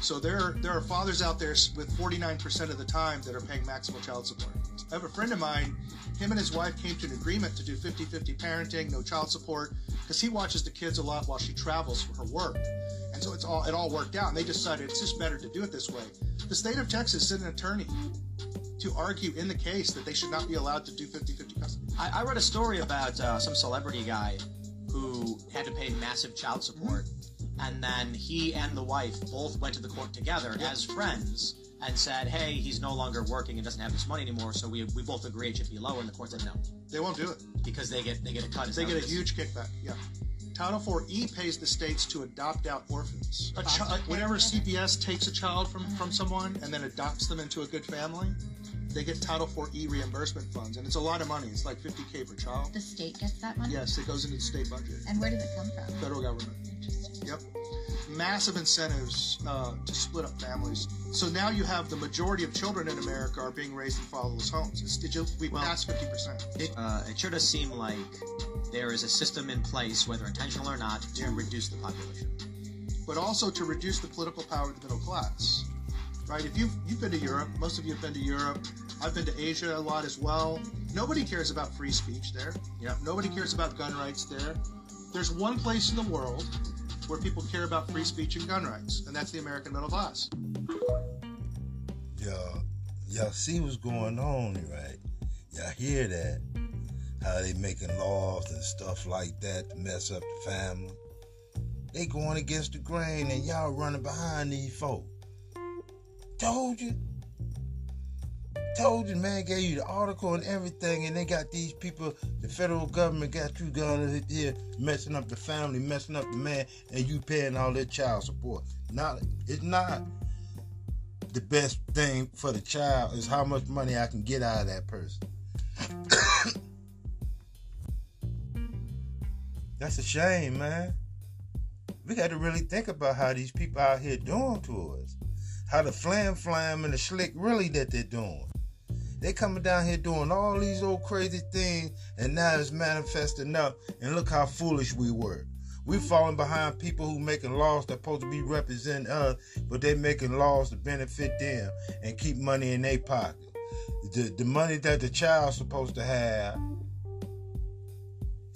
S26: So there, there are fathers out there with 49% of the time that are paying maximal child support. I have a friend of mine, him and his wife came to an agreement to do 50-50 parenting, no child support, because he watches the kids a lot while she travels for her work. And so it's all it all worked out, and they decided it's just better to do it this way. The state of Texas sent an attorney to argue in the case that they should not be allowed to do 50-50 custody.
S41: I, I read a story about uh, some celebrity guy who had to pay massive child support, and then he and the wife both went to the court together as friends and said, "Hey, he's no longer working and doesn't have this money anymore, so we, we both agree it should be lower." And the court said no.
S26: They won't do it
S41: because they get they get a cut.
S26: They get a huge kickback. Yeah. Title IV-E pays the states to adopt out orphans. Chi- whenever CPS takes a child from, from someone and then adopts them into a good family, they get Title IV-E reimbursement funds, and it's a lot of money. It's like 50k per child.
S42: The state gets that money.
S26: Yes, it goes into the state budget.
S42: And where does it come from?
S26: Federal government. Yep. Massive incentives uh, to split up families. So now you have the majority of children in America are being raised in fatherless homes. It's, did you, we well, passed 50%.
S41: It, uh, it sure does seem like there is a system in place, whether intentional or not, to yeah. reduce the population.
S26: But also to reduce the political power of the middle class. Right? If you've, you've been to Europe, most of you have been to Europe, I've been to Asia a lot as well. Nobody cares about free speech there. Yeah. Nobody cares about gun rights there. There's one place in the world where people care about free speech and gun rights, and that's the American middle class.
S43: Yeah,
S44: y'all see what's going on, right? Y'all hear that? How they making laws and stuff like that to mess up the family. They going against the grain and y'all running behind these folk. Told you. Told you, man, gave you the article and everything, and they got these people, the federal government got you going here messing up the family, messing up the man, and you paying all their child support. Not it's not the best thing for the child is how much money I can get out of that person. That's a shame, man. We got to really think about how these people out here doing to us. How the flam flam and the slick really that they're doing. They coming down here doing all these old crazy things, and now it's manifesting up. And look how foolish we were. We falling behind people who making laws that supposed to be representing us, but they making laws to benefit them and keep money in their pocket. The, the money that the child's supposed to have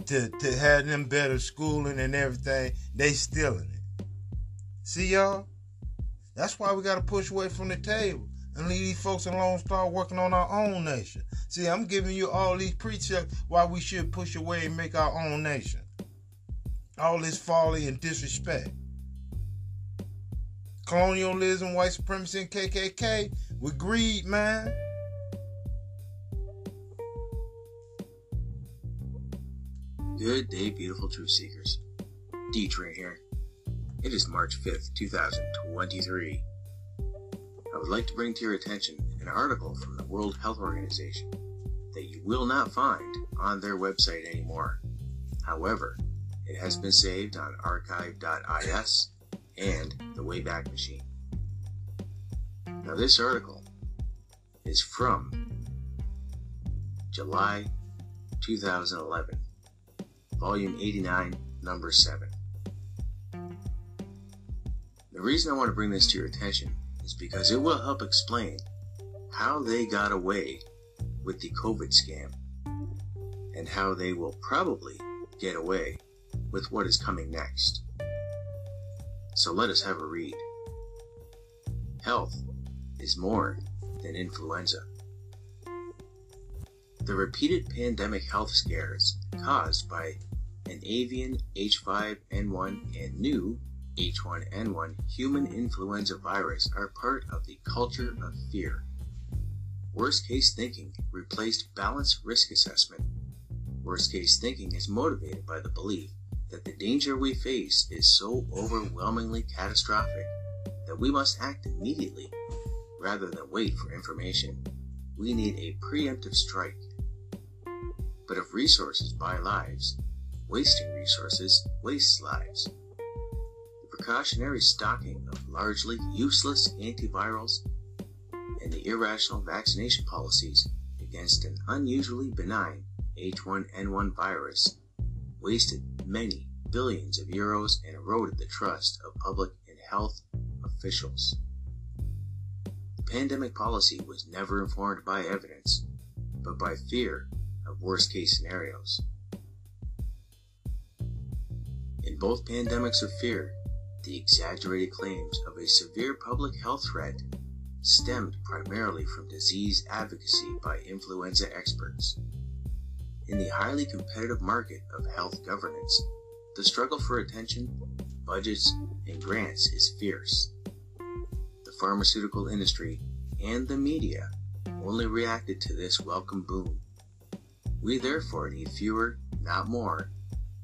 S44: to, to have them better schooling and everything, they stealing it. See y'all? That's why we gotta push away from the table and leave these folks alone start working on our own nation. See, I'm giving you all these precepts why we should push away and make our own nation. All this folly and disrespect. Colonialism, white supremacy, and KKK with greed, man.
S45: Good day, beautiful truth seekers. D Train here. It is March 5th, 2023. I would like to bring to your attention an article from the World Health Organization that you will not find on their website anymore. However, it has been saved on archive.is and the Wayback Machine. Now, this article is from July 2011 volume 89, number 7. The reason I want to bring this to your attention because it will help explain how they got away with the COVID scam and how they will probably get away with what is coming next. So let us have a read. Health is more than influenza. The repeated pandemic health scares caused by an avian H5N1 and new H1N1 human influenza virus are part of the culture of fear. Worst case thinking replaced balanced risk assessment. Worst case thinking is motivated by the belief that the danger we face is so overwhelmingly catastrophic that we must act immediately rather than wait for information. We need a preemptive strike. But if resources buy lives, wasting resources wastes lives. Precautionary stocking of largely useless antivirals and the irrational vaccination policies against an unusually benign H1N1 virus wasted many billions of euros and eroded the trust of public and health officials. The pandemic policy was never informed by evidence, but by fear of worst case scenarios. In both pandemics of fear, the exaggerated claims of a severe public health threat stemmed primarily from disease advocacy by influenza experts. In the highly competitive market of health governance, the struggle for attention, budgets, and grants is fierce. The pharmaceutical industry and the media only reacted to this welcome boom. We therefore need fewer, not more,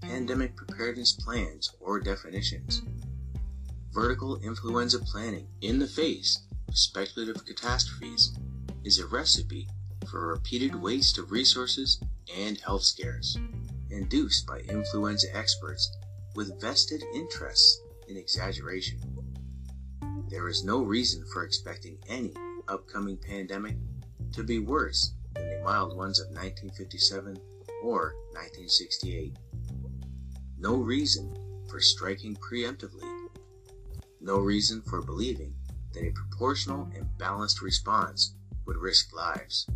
S45: pandemic preparedness plans or definitions. Vertical influenza planning in the face of speculative catastrophes is a recipe for a repeated waste of resources and health scares induced by influenza experts with vested interests in exaggeration. There is no reason for expecting any upcoming pandemic to be worse than the mild ones of 1957 or 1968 no reason for striking preemptively, no reason for believing that a proportional and balanced response would risk lives.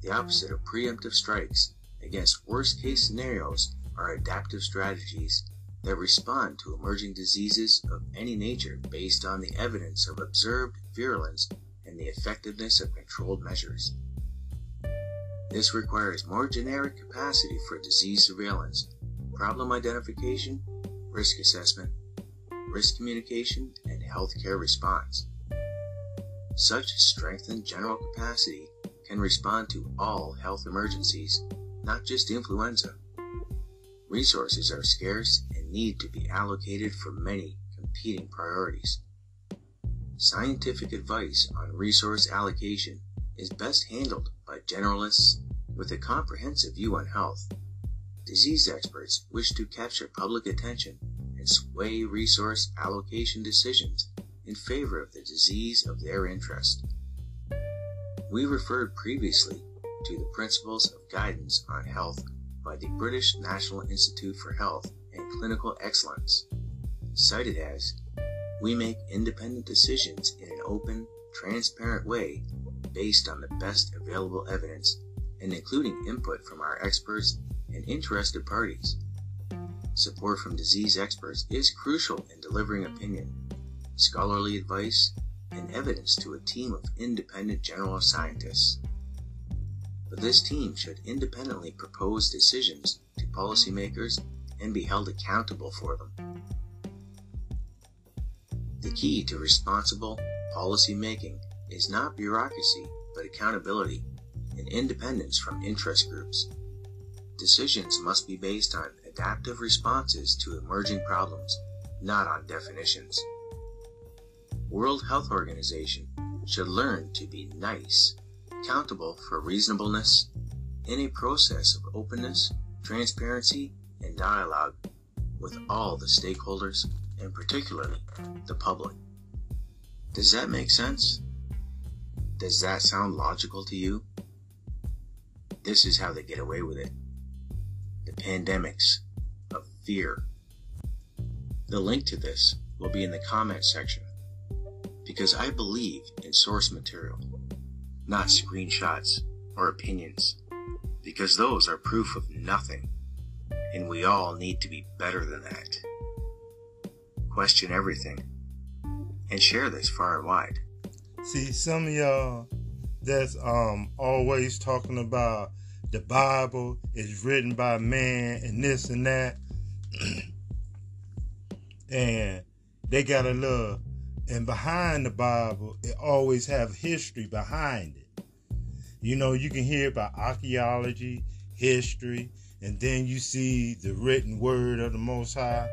S45: The opposite of preemptive strikes against worst case scenarios are adaptive strategies that respond to emerging diseases of any nature based on the evidence of observed virulence and the effectiveness of controlled measures. This requires more generic capacity for disease surveillance, problem identification, risk assessment, risk communication, and healthcare response. Such strengthened general capacity can respond to all health emergencies, not just influenza. Resources are scarce and need to be allocated for many competing priorities. Scientific advice on resource allocation is best handled by generalists with a comprehensive view on health. Disease experts wish to capture public attention and sway resource allocation decisions in favor of the disease of their interest. We referred previously to the Principles of Guidance on Health by the British National Institute for Health and Clinical Excellence, cited as We make independent decisions in an open, transparent way based on the best available evidence and including input from our experts and interested parties. Support from disease experts is crucial in delivering opinion, scholarly advice, and evidence to a team of independent general scientists. But this team should independently propose decisions to policymakers and be held accountable for them. The key to responsible policy making is not bureaucracy, but accountability and independence from interest groups. Decisions must be based on adaptive responses to emerging problems, not on definitions. World Health Organization should learn to be nice, accountable for reasonableness, in a process of openness, transparency, and dialogue with all the stakeholders, and particularly the public. Does that make sense? Does that sound logical to you? This is how they get away with it. Pandemics of fear. The link to this will be in the comment section because I believe in source material, not screenshots or opinions, because those are proof of nothing, and we all need to be better than that. Question everything, and share this far and wide.
S44: See, some of y'all that's um always talking about the Bible is written by man and this and that, and they got a little and behind the Bible, it always have history behind it. You know, you can hear about archaeology, history, and then you see the written word of the Most High.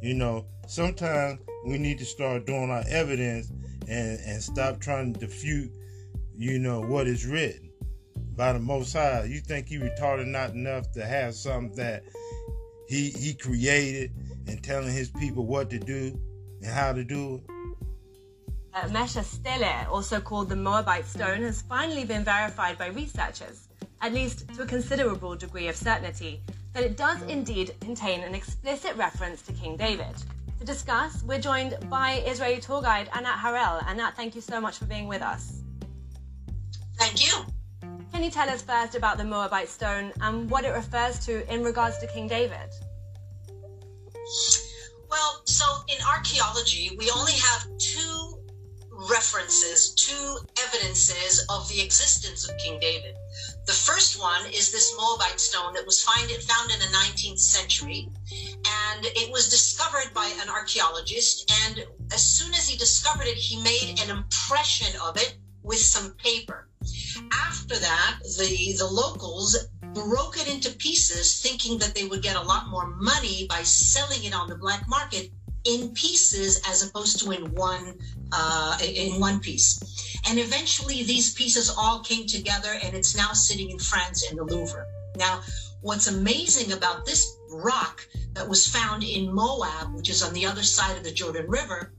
S44: You know, sometimes we need to start doing our evidence and, and stop trying to defute, you know, what is written by the Most High. You think he retarded not enough to have something that he he created and telling his people what to do and how to do it?
S46: uh, Mesha Stele, also called the Moabite stone, has finally been verified by researchers, at least to a considerable degree of certainty, that it does indeed contain an explicit reference to King David. To discuss, we're joined by Israeli tour guide Anat Harel. Anat, thank you so much for being with us.
S47: Thank you.
S46: Can you tell us first about the Moabite stone and what it refers to in regards to King David?
S47: Well, so in archaeology, we only have two references, two evidences of the existence of King David. The first one is this Moabite stone that was find, found in the 19th century, and it was discovered by an archaeologist. And as soon as he discovered it, he made an impression of it with some paper. After that, the the locals broke it into pieces, thinking that they would get a lot more money by selling it on the black market in pieces as opposed to in one uh, in one piece. And eventually, these pieces all came together, and it's now sitting in France in the Louvre. Now, what's amazing about this rock that was found in Moab, which is on the other side of the Jordan River,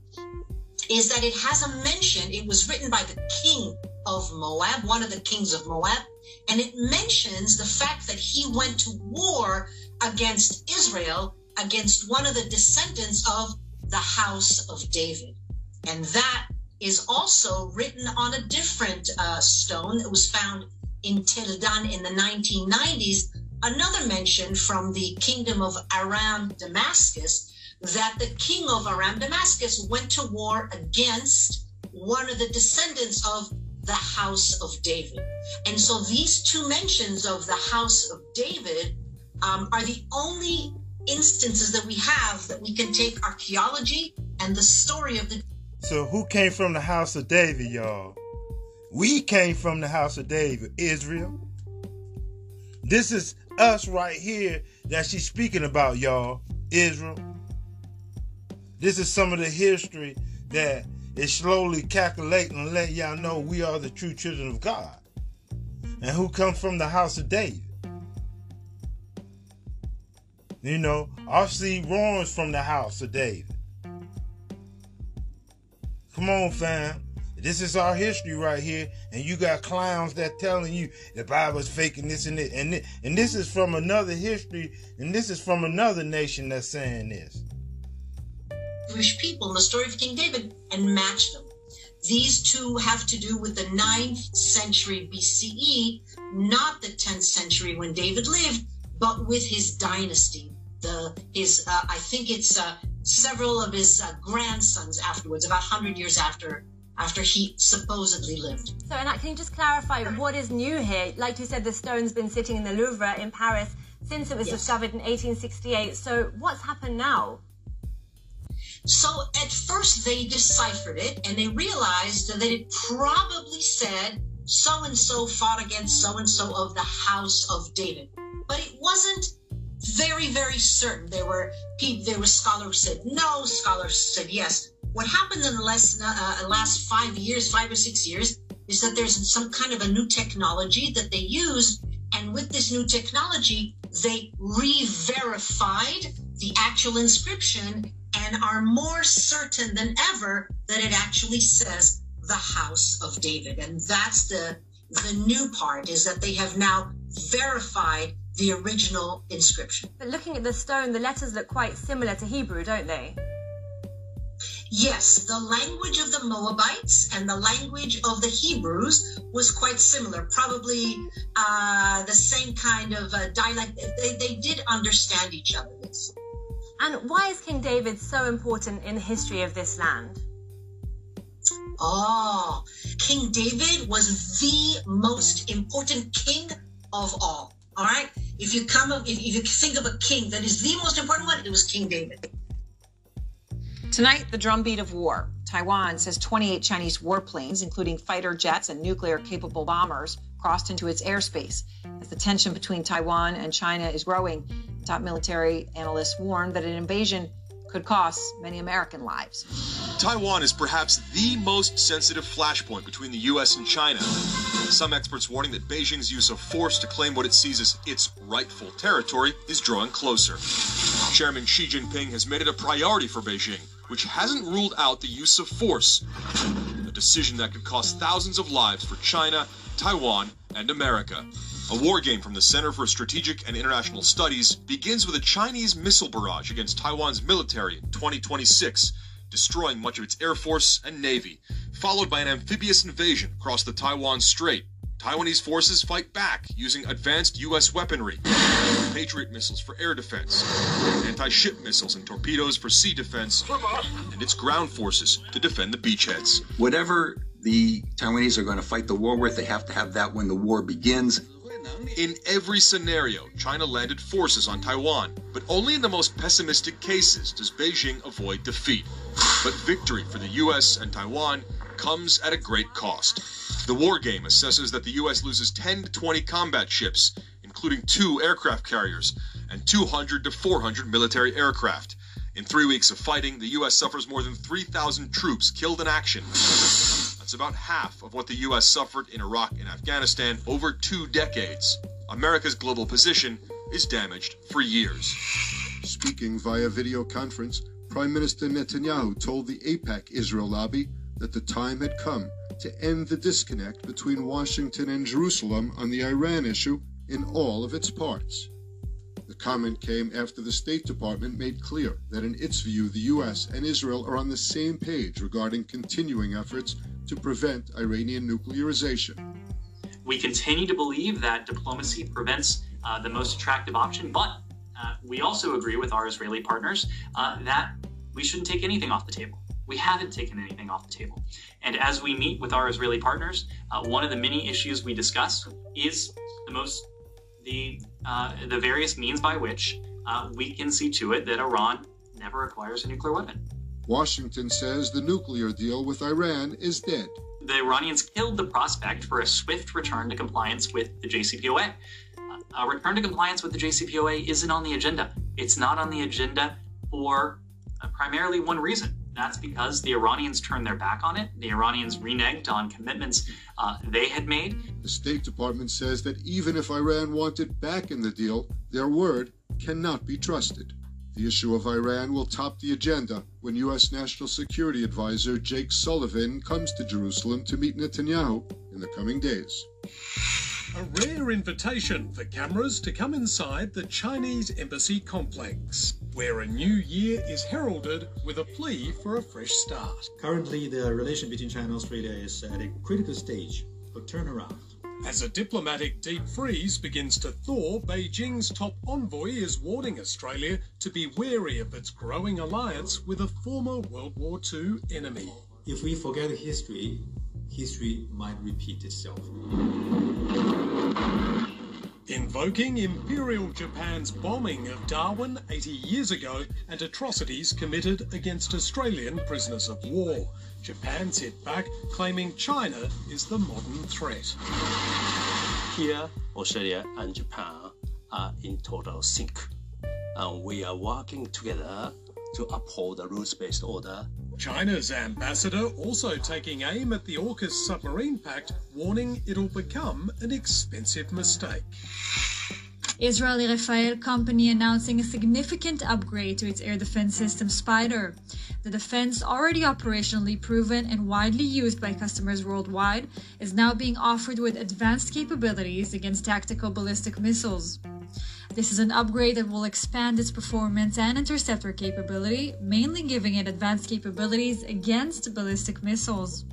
S47: is that it has a mention. It was written by the king of Moab, one of the kings of Moab, and it mentions the fact that he went to war against Israel, against one of the descendants of the house of David. And that is also written on a different uh, stone that was found in Tel Dan in the 1990s another mention from the kingdom of Aram Damascus that the king of Aram Damascus went to war against one of the descendants of the house of David. And so these two mentions of the house of David um, are the only instances that we have that we can take archaeology and the story of the.
S44: So who came from the house of David, y'all? We came from the house of David, Israel. This is us right here that she's speaking about, y'all, Israel. This is some of the history that is slowly calculating and letting y'all know we are the true children of God. And who come from the house of David. You know, our seed runs from the house of David. Come on, fam. This is our history right here, and you got clowns that telling you the Bible's faking this and this, and and this is from another history, and this is from another nation that's saying this.
S47: Jewish people in the story of King David and match them. These two have to do with the 9th century BCE, not the 10th century when David lived, but with his dynasty. The his uh, I think it's uh, several of his uh, grandsons afterwards, about 100 years after after he supposedly lived.
S46: So, Anat, can you just clarify what is new here? Like you said, the stone's been sitting in the Louvre in Paris since it was
S47: Yes.
S46: discovered in 1868. So, what's happened now?
S47: So at first they deciphered it and they realized that it probably said so and so fought against so and so of the house of David. But it wasn't very, very certain. There were people, there were scholars who said no, scholars said yes. What happened in the last uh, last five years, five or six years, is that there's some kind of a new technology that they used, and with this new technology, they re-verified the actual inscription and are more certain than ever that it actually says the house of David. And that's the the new part is that they have now verified the original inscription.
S46: But looking at the stone, the letters look quite similar to Hebrew, don't they?
S47: Yes, the language of the Moabites and the language of the Hebrews was quite similar. Probably uh, the same kind of uh, dialect. They, they did understand each other. Yes.
S46: And why is King David so important in the history of this land?
S47: Oh, King David was the most important king of all. All right. If you come, up, if, if you think of a king that is the most important one, it was King David.
S48: Tonight, the drumbeat of war. Taiwan says 28 Chinese warplanes, including fighter jets and nuclear capable bombers, crossed into its airspace. As the tension between Taiwan and China is growing, top military analysts warn that an invasion could cost many American lives.
S49: Taiwan is perhaps the most sensitive flashpoint between the U.S. and China. Some experts warning that Beijing's use of force to claim what it sees as its rightful territory is drawing closer. Chairman Xi Jinping has made it a priority for Beijing, which hasn't ruled out the use of force, a decision that could cost thousands of lives for China, Taiwan, and America. A war game from the Center for Strategic and International Studies begins with a Chinese missile barrage against Taiwan's military in 2026, destroying much of its air force and navy, followed by an amphibious invasion across the Taiwan Strait. Taiwanese forces fight back using advanced U.S. weaponry, Patriot missiles for air defense, anti-ship missiles and torpedoes for sea defense, and its ground forces to defend the beachheads.
S50: Whatever the Taiwanese are going to fight the war with, they have to have that when the war begins.
S49: In every scenario, China landed forces on Taiwan, but only in the most pessimistic cases does Beijing avoid defeat. But victory for the US and Taiwan comes at a great cost. The war game assesses that the US loses 10 to 20 combat ships, including two aircraft carriers, and 200 to 400 military aircraft. In three weeks of fighting, the US suffers more than 3,000 troops killed in action. That's about half of what the U.S. suffered in Iraq and Afghanistan over two decades. America's global position is damaged for years.
S51: Speaking via video conference, Prime Minister Netanyahu told the AIPAC Israel lobby that the time had come to end the disconnect between Washington and Jerusalem on the Iran issue in all of its parts. Comment came after the State Department made clear that in its view the U.S. and Israel are on the same page regarding continuing efforts to prevent Iranian nuclearization.
S52: We continue to believe that diplomacy prevents
S53: uh, the most attractive option. But uh, we also agree with our Israeli partners uh, that we shouldn't take anything off the table. We haven't taken anything off the table. And as we meet with our Israeli partners, uh, one of the many issues we discuss is the most the uh, the various means by which uh, we can see to it that Iran never acquires a nuclear weapon.
S44: Washington says the nuclear deal with Iran is dead.
S53: The Iranians killed the prospect for a swift return to compliance with the JCPOA. A return to compliance with the JCPOA isn't on the agenda. It's not on the agenda for uh, primarily one reason. That's because the Iranians turned their back on it. The Iranians reneged on commitments uh, they had made.
S44: The State Department says that even if Iran wanted back in the deal, their word cannot be trusted. The issue of Iran will top the agenda when U.S. National Security Advisor Jake Sullivan comes to Jerusalem to meet Netanyahu in the coming days.
S54: A rare invitation for cameras to come inside the Chinese embassy complex, where a new year is heralded with a plea for a fresh start.
S55: Currently, the relation between China and Australia is at a critical stage of turnaround.
S54: As a diplomatic deep freeze begins to thaw, Beijing's top envoy is warning Australia to be wary of its growing alliance with a former World War II enemy.
S55: If we forget history, history might repeat itself.
S54: Invoking Imperial Japan's bombing of Darwin 80 years ago and atrocities committed against Australian prisoners of war. Japan's hit back, claiming China is the modern threat.
S56: Here, Australia and Japan are in total sync, and we are working together to uphold the rules-based order.
S54: China's ambassador also taking aim at the AUKUS submarine pact, warning it'll become an expensive mistake.
S52: Israeli Rafael company announcing a significant upgrade to its air defense system Spider. The defense, already operationally proven and widely used by customers worldwide, is now being offered with advanced capabilities against tactical ballistic missiles. This is an upgrade that will expand its performance and interceptor capability, mainly giving it advanced capabilities against ballistic missiles.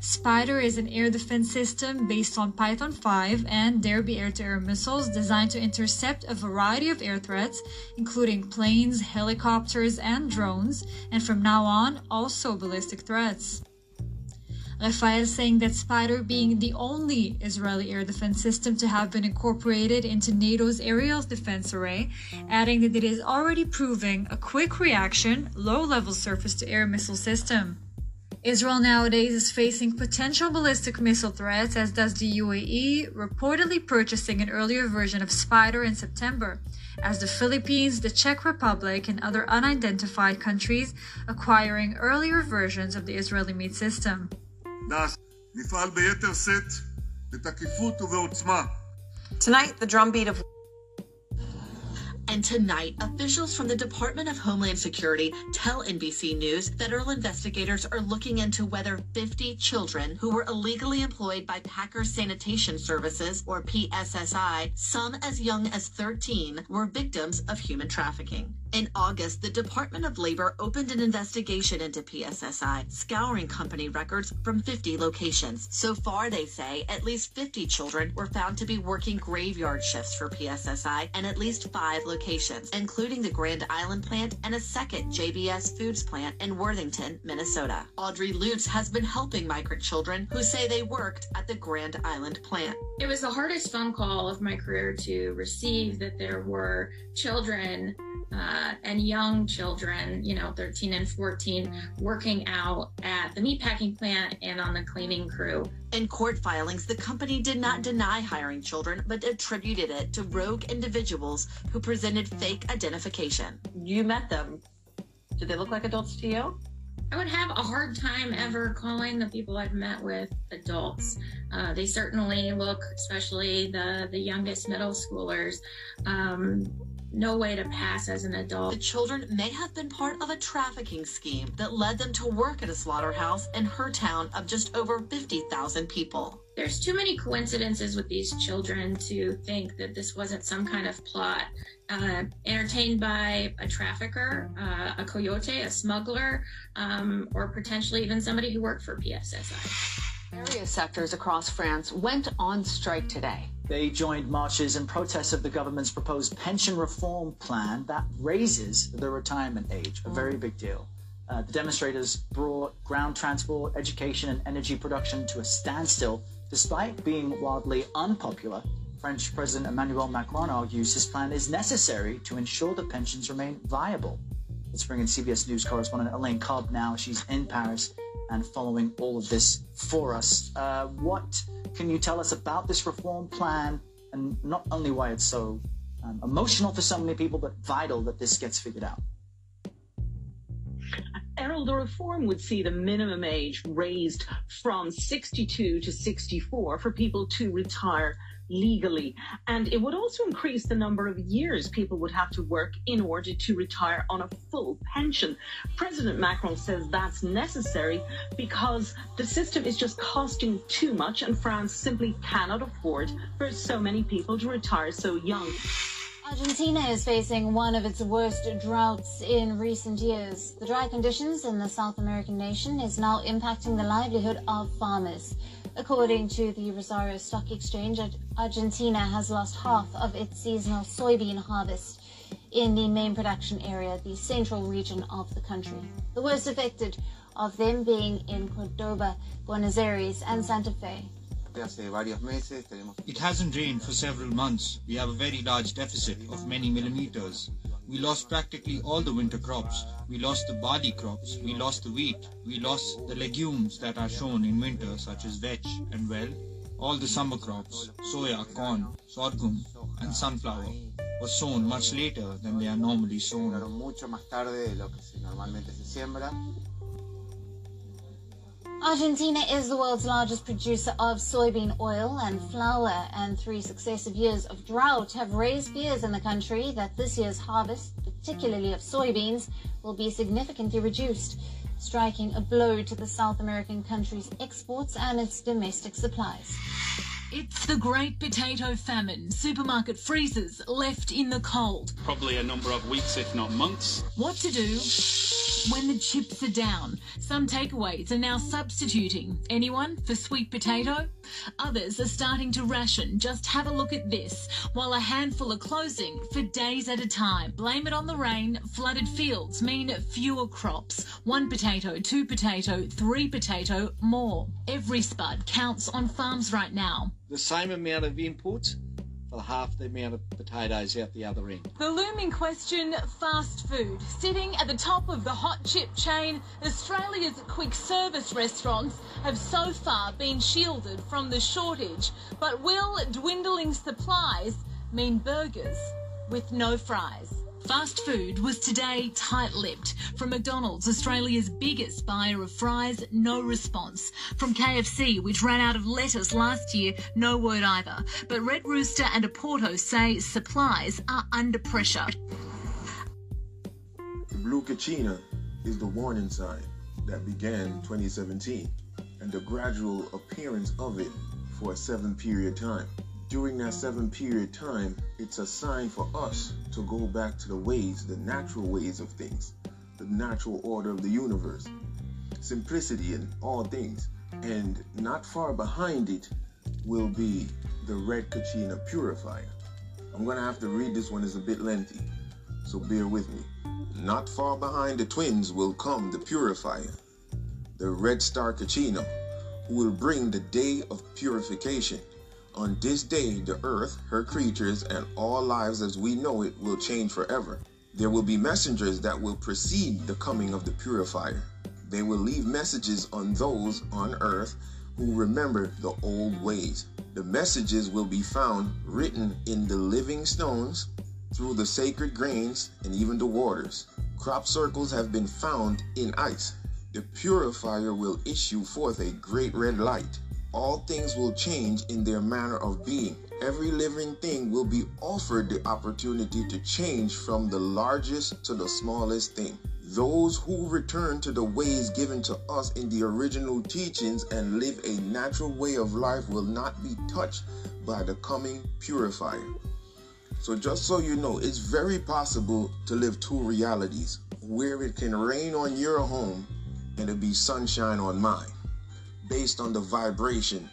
S52: Spider is an air defense system based on Python 5 and Derby air to air missiles designed to intercept a variety of air threats, including planes, helicopters, and drones, and from now on, also ballistic threats. Rafael saying that Spider being the only Israeli air defense system to have been incorporated into NATO's aerial defense array, adding that it is already proving a quick reaction, low level surface to air missile system. Israel nowadays is facing potential ballistic missile threats, as does the UAE, reportedly purchasing an earlier version of Spider in September, as the Philippines, the Czech Republic, and other unidentified countries acquiring earlier versions of the Israeli made system.
S57: Tonight, the drumbeat of
S58: and tonight, officials from the Department of Homeland Security tell NBC News federal investigators are looking into whether 50 children who were illegally employed by Packer Sanitation Services, or PSSI, some as young as 13, were victims of human trafficking. In August, the Department of Labor opened an investigation into PSSI, scouring company records from 50 locations. So far, they say, at least 50 children were found to be working graveyard shifts for PSSI and at least five locations, including the Grand Island plant and a second JBS Foods plant in Worthington, Minnesota. Audrey Lutz has been helping migrant children who say they worked at the Grand Island plant.
S59: It was the hardest phone call of my career to receive that there were children uh, and young children, you know, 13 and 14, working out at the meatpacking plant and on the cleaning crew.
S58: In court filings, the company did not deny hiring children, but attributed it to rogue individuals who presented fake identification. You met them. Did they look like adults to you?
S59: I would have a hard time ever calling the people I've met with adults. Uh, they certainly look, especially the the youngest middle schoolers, um, no way to pass as an adult.
S58: The children may have been part of a trafficking scheme that led them to work at a slaughterhouse in her town of just over 50,000 people.
S59: There's too many coincidences with these children to think that this wasn't some kind of plot uh, entertained by a trafficker, uh, a coyote, a smuggler, um, or potentially even somebody who worked for PSSI.
S60: Various sectors across France went on strike today.
S61: They joined marches in protest of the government's proposed pension reform plan that raises the retirement age, a very big deal. Uh, the demonstrators brought ground transport, education, and energy production to a standstill, despite being wildly unpopular. French President Emmanuel Macron argues his plan is necessary to ensure that pensions remain viable. Let's bring in CBS News correspondent Elaine Cobb now. She's in Paris and following all of this for us. Uh, what can you tell us about this reform plan and not only why it's so um, emotional for so many people, but vital that this gets figured out?
S62: Errol, the reform would see the minimum age raised from 62 to 64 for people to retire legally. And it would also increase the number of years people would have to work in order to retire on a full pension. President Macron says that's necessary because the system is just costing too much and France simply cannot afford for so many people to retire so young.
S63: Argentina is facing one of its worst droughts in recent years. The dry conditions in the South American nation is now impacting the livelihood of farmers. According to the Rosario Stock Exchange, Argentina has lost half of its seasonal soybean harvest in the main production area, the central region of the country. The worst affected of them being in Cordoba, Buenos Aires, and Santa Fe.
S64: It hasn't rained for several months. We have a very large deficit of many millimeters. We lost practically all the winter crops. We lost the barley crops. We lost the wheat. We lost the legumes that are shown in winter, such as vetch and well. All the summer crops, soya, corn, sorghum, and sunflower, were sown much later than they are normally sown.
S63: Argentina is the world's largest producer of soybean oil and flour, and three successive years of drought have raised fears in the country that this year's harvest, particularly of soybeans, will be significantly reduced, striking a blow to the South American country's exports and its domestic supplies.
S53: It's the great potato famine. Supermarket freezers left in the cold.
S65: Probably a number of weeks, if not months.
S53: What to do when the chips are down? Some takeaways are now substituting. Anyone for sweet potato? Others are starting to ration. Just have a look at this. While a handful are closing for days at a time. Blame it on the rain. Flooded fields mean fewer crops. One potato, two potato, three potato, more. Every spud counts on farms right now
S43: the same amount of inputs for half the amount of potatoes out the other end.
S53: The looming question fast food. Sitting at the top of the hot chip chain, Australia's quick service restaurants have so far been shielded from the shortage. But will dwindling supplies mean burgers with no fries? Fast food was today tight lipped. From McDonald's, Australia's biggest buyer of fries, no response. From KFC, which ran out of lettuce last year, no word either. But Red Rooster and Oporto say supplies are under pressure.
S66: The blue kachina is the warning sign that began 2017 and the gradual appearance of it for a seven period time during that seven period time, it's a sign for us to go back to the ways, the natural ways of things, the natural order of the universe, simplicity in all things. And not far behind it will be the red kachina purifier. I'm going to have to read this one, it's a bit lengthy, so bear with me. Not far behind the twins will come the purifier, the red star kachina, who will bring the day of purification on this day, the earth, her creatures, and all lives as we know it will change forever. There will be messengers that will precede the coming of the purifier. They will leave messages on those on earth who remember the old ways. The messages will be found written in the living stones, through the sacred grains, and even the waters. Crop circles have been found in ice. The purifier will issue forth a great red light all things will change in their manner of being. Every living thing will be offered the opportunity to change from the largest to the smallest thing. Those who return to the ways given to us in the original teachings and live a natural way of life will not be touched by the coming purifier. So, just so you know, it's very possible to live two realities where it can rain on your home and it be sunshine on mine. Based on the vibration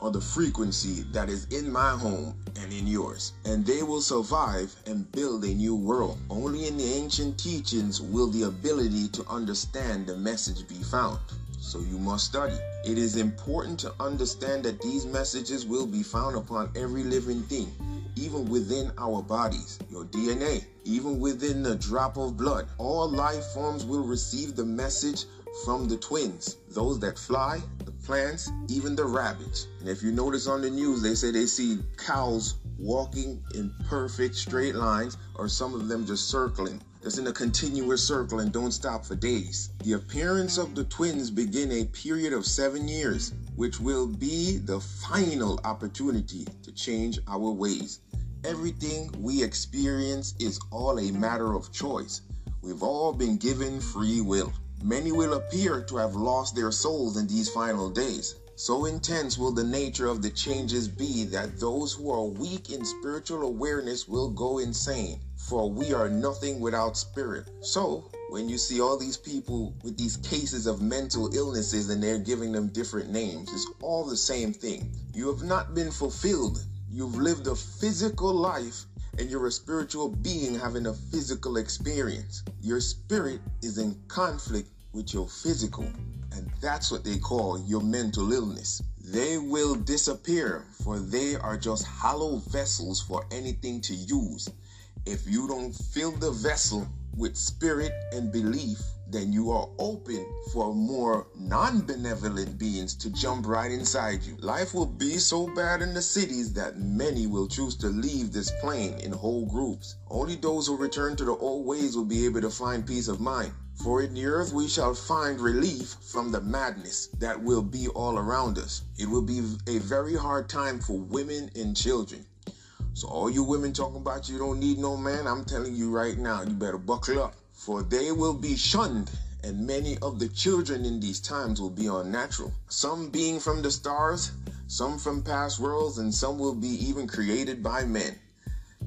S66: or the frequency that is in my home and in yours. And they will survive and build a new world. Only in the ancient teachings will the ability to understand the message be found. So you must study. It is important to understand that these messages will be found upon every living thing, even within our bodies, your DNA, even within the drop of blood. All life forms will receive the message from the twins, those that fly, the plants, even the rabbits. And if you notice on the news, they say they see cows walking in perfect straight lines, or some of them just circling. Just in a continuous circle and don't stop for days. The appearance of the twins begin a period of seven years, which will be the final opportunity to change our ways. Everything we experience is all a matter of choice. We've all been given free will. Many will appear to have lost their souls in these final days. So intense will the nature of the changes be that those who are weak in spiritual awareness will go insane, for we are nothing without spirit. So, when you see all these people with these cases of mental illnesses and they're giving them different names, it's all the same thing. You have not been fulfilled. You've lived a physical life and you're a spiritual being having a physical experience. Your spirit is in conflict with your physical, and that's what they call your mental illness. They will disappear, for they are just hollow vessels for anything to use. If you don't fill the vessel with spirit and belief, then you are open for more non benevolent beings to jump right inside you. Life will be so bad in the cities that many will choose to leave this plane in whole groups. Only those who return to the old ways will be able to find peace of mind. For in the earth we shall find relief from the madness that will be all around us. It will be a very hard time for women and children. So, all you women talking about you don't need no man, I'm telling you right now, you better buckle up for they will be shunned, and many of the children in these times will be unnatural. Some being from the stars, some from past worlds, and some will be even created by men.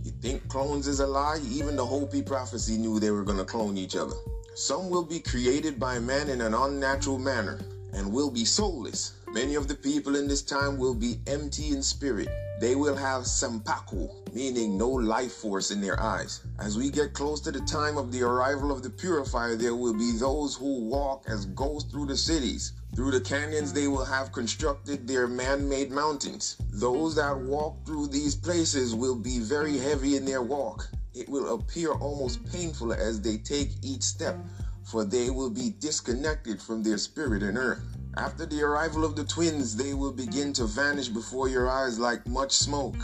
S66: You think clones is a lie? Even the Hopi prophecy knew they were going to clone each other. Some will be created by man in an unnatural manner and will be soulless. Many of the people in this time will be empty in spirit they will have sampaku, meaning no life force in their eyes. As we get close to the time of the arrival of the purifier, there will be those who walk as ghosts through the cities. Through the canyons, they will have constructed their man made mountains. Those that walk through these places will be very heavy in their walk. It will appear almost painful as they take each step, for they will be disconnected from their spirit and earth. After the arrival of the twins, they will begin to vanish before your eyes like much smoke.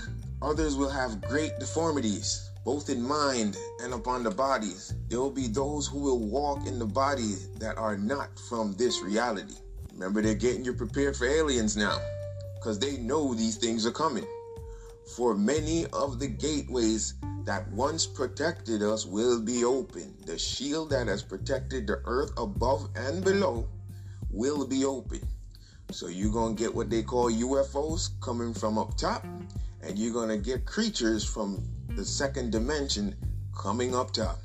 S66: Others will have great deformities, both in mind and upon the bodies. There will be those who will walk in the body that are not from this reality. Remember, they're getting you prepared for aliens now, because they know these things are coming. For many of the gateways that once protected us will be open. The shield that has protected the earth above and below will be open. So you're going to get what they call UFOs coming from up top, and you're going to get creatures from the second dimension coming up top.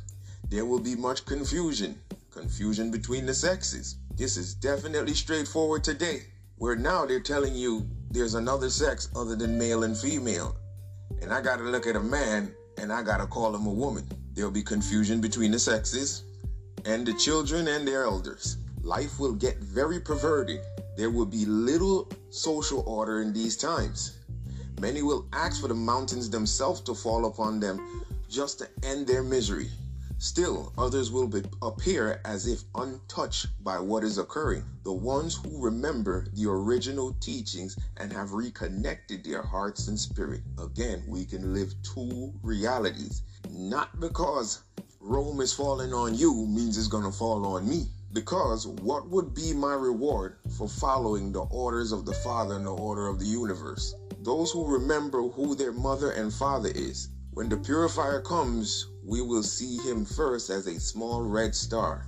S66: There will be much confusion, confusion between the sexes. This is definitely straightforward today, where now they're telling you there's another sex other than male and female. And I got to look at a man and I got to call him a woman. There'll be confusion between the sexes and the children and their elders life will get very perverted. There will be little social order in these times. Many will ask for the mountains themselves to fall upon them just to end their misery. Still, others will be, appear as if untouched by what is occurring. The ones who remember the original teachings and have reconnected their hearts and spirit. Again, we can live two realities. Not because Rome is falling on you means it's going to fall on me. Because what would be my reward for following the orders of the Father and the order of the universe? Those who remember who their mother and father is. When the purifier comes, we will see him first as a small red star,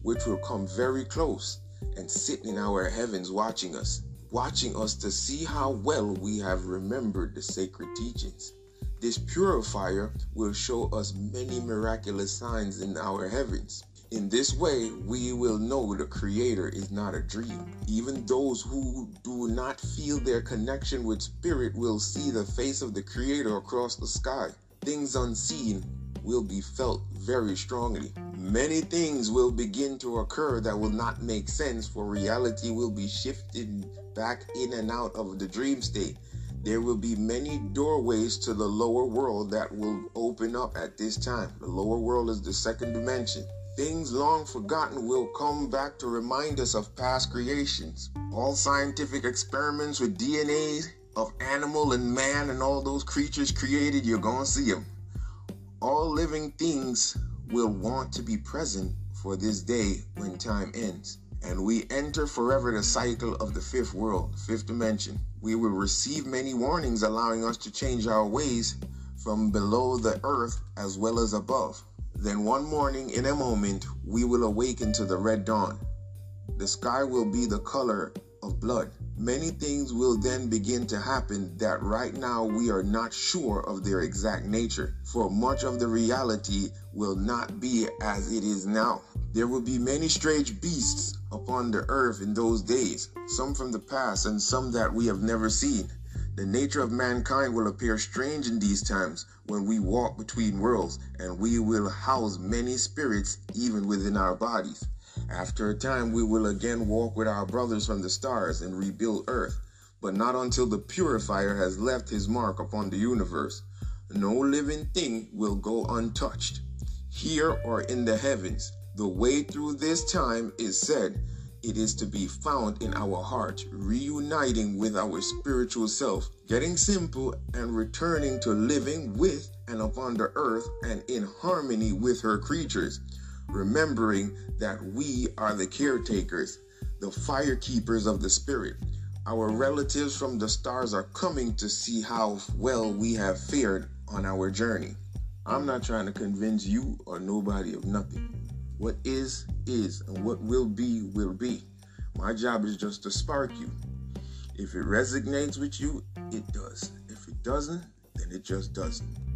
S66: which will come very close and sit in our heavens watching us, watching us to see how well we have remembered the sacred teachings. This purifier will show us many miraculous signs in our heavens. In this way, we will know the Creator is not a dream. Even those who do not feel their connection with Spirit will see the face of the Creator across the sky. Things unseen will be felt very strongly. Many things will begin to occur that will not make sense, for reality will be shifted back in and out of the dream state. There will be many doorways to the lower world that will open up at this time. The lower world is the second dimension. Things long forgotten will come back to remind us of past creations. All scientific experiments with DNA of animal and man and all those creatures created, you're going to see them. All living things will want to be present for this day when time ends. And we enter forever the cycle of the fifth world, fifth dimension. We will receive many warnings allowing us to change our ways from below the earth as well as above. Then one morning, in a moment, we will awaken to the red dawn. The sky will be the color of blood. Many things will then begin to happen that right now we are not sure of their exact nature, for much of the reality will not be as it is now. There will be many strange beasts upon the earth in those days, some from the past and some that we have never seen. The nature of mankind will appear strange in these times when we walk between worlds, and we will house many spirits even within our bodies. After a time, we will again walk with our brothers from the stars and rebuild earth, but not until the purifier has left his mark upon the universe. No living thing will go untouched. Here or in the heavens, the way through this time is said it is to be found in our heart, reuniting with our spiritual self, getting simple and returning to living with and upon the earth and in harmony with her creatures, remembering that we are the caretakers, the fire keepers of the spirit. Our relatives from the stars are coming to see how well we have fared on our journey. I'm not trying to convince you or nobody of nothing. What is, is, and what will be, will be. My job is just to spark you. If it resonates with you, it does. If it doesn't, then it just doesn't.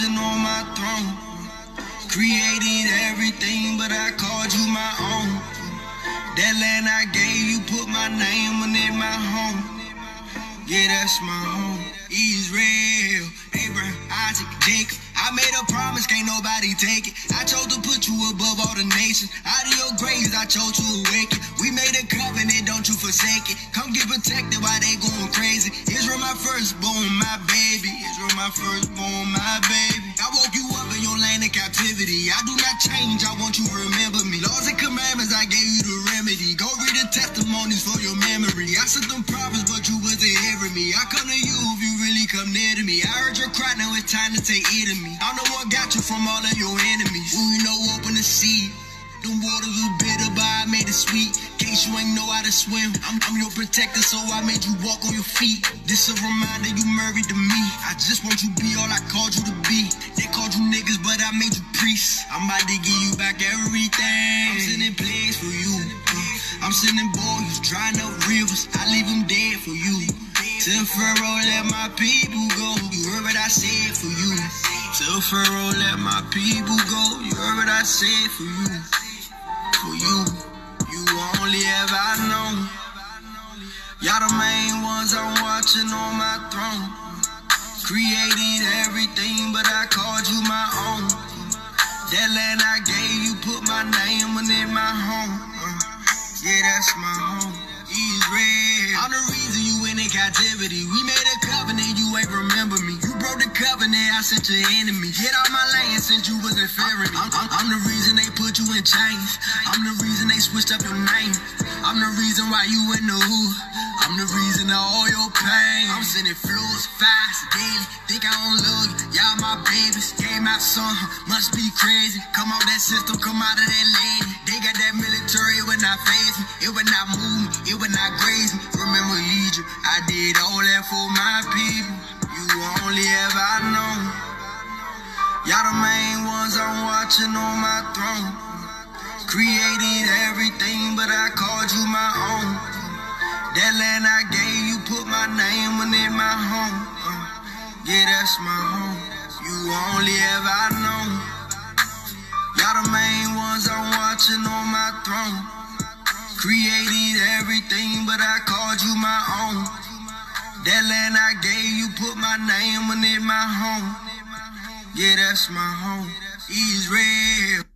S67: On my throne. Created everything, but I called you my own. That land I gave you, put my name on it, my home. Yeah, that's my home. Israel, Abraham, Isaac, Jacob. I made a promise, can't nobody take it. I chose to put you above all the nations. Out of your graves, I chose to awaken. We made a covenant, don't you forsake it. Come get protected while they going crazy. Israel, my firstborn, my baby. Israel, my firstborn, my baby. I woke you up in your land of captivity. I do not change, I want you to remember me. Laws and commandments, I gave you the remedy. Go read the testimonies for your memory. I sent them prophets, but you wasn't hearing me. I come to you if you really come near to me. I heard your cry, now it's time to take it to me. I know what got you from all of your enemies. Who you know open the sea. Them waters was bitter, but I made it sweet. Case you ain't know how to swim. I'm, I'm your protector, so I made you walk on your feet. This a reminder you married to me. I just want you be all I called you to be. They called you niggas, but I made you priests. I'm about to give you back everything. I'm sending plagues for you. I'm sending boys, drying up rivers. I leave them dead for you. Tell Pharaoh, let my people go. You heard what I said for you. Tell Pharaoh, let my people go. You heard what I said for you. For you, you only ever know. Y'all the main ones I'm watching on my throne. Created everything, but I called you my own. That land I gave you, put my name it, my home. Uh, yeah, that's my home. Israel. I'm the reason you in captivity. We made a covenant, you ain't remember me. Broke the covenant, I sent your enemy. Get out my land since you wasn't fearing me. I'm, I'm, I'm the reason they put you in chains. I'm the reason they switched up your name. I'm the reason why you in the hood. I'm the reason of all your pain. I'm sending flows fast, daily. Think I don't love you. Y'all my babies. Gave my son, must be crazy. Come out that system, come out of that lady. They got that military, it would not faze me. It would not move me, it would not graze me. Remember Egypt, I did all that for my people. You only ever know. Y'all the main ones I'm watching on my throne. Created everything, but I called you my own. That land I gave you, put my name it, my home. Yeah, that's my home. You only ever know. Y'all the main ones I'm watching on my throne. Created everything, but I called you my own. That land I gave you, put my name on it, my home. Yeah, that's my home. Israel.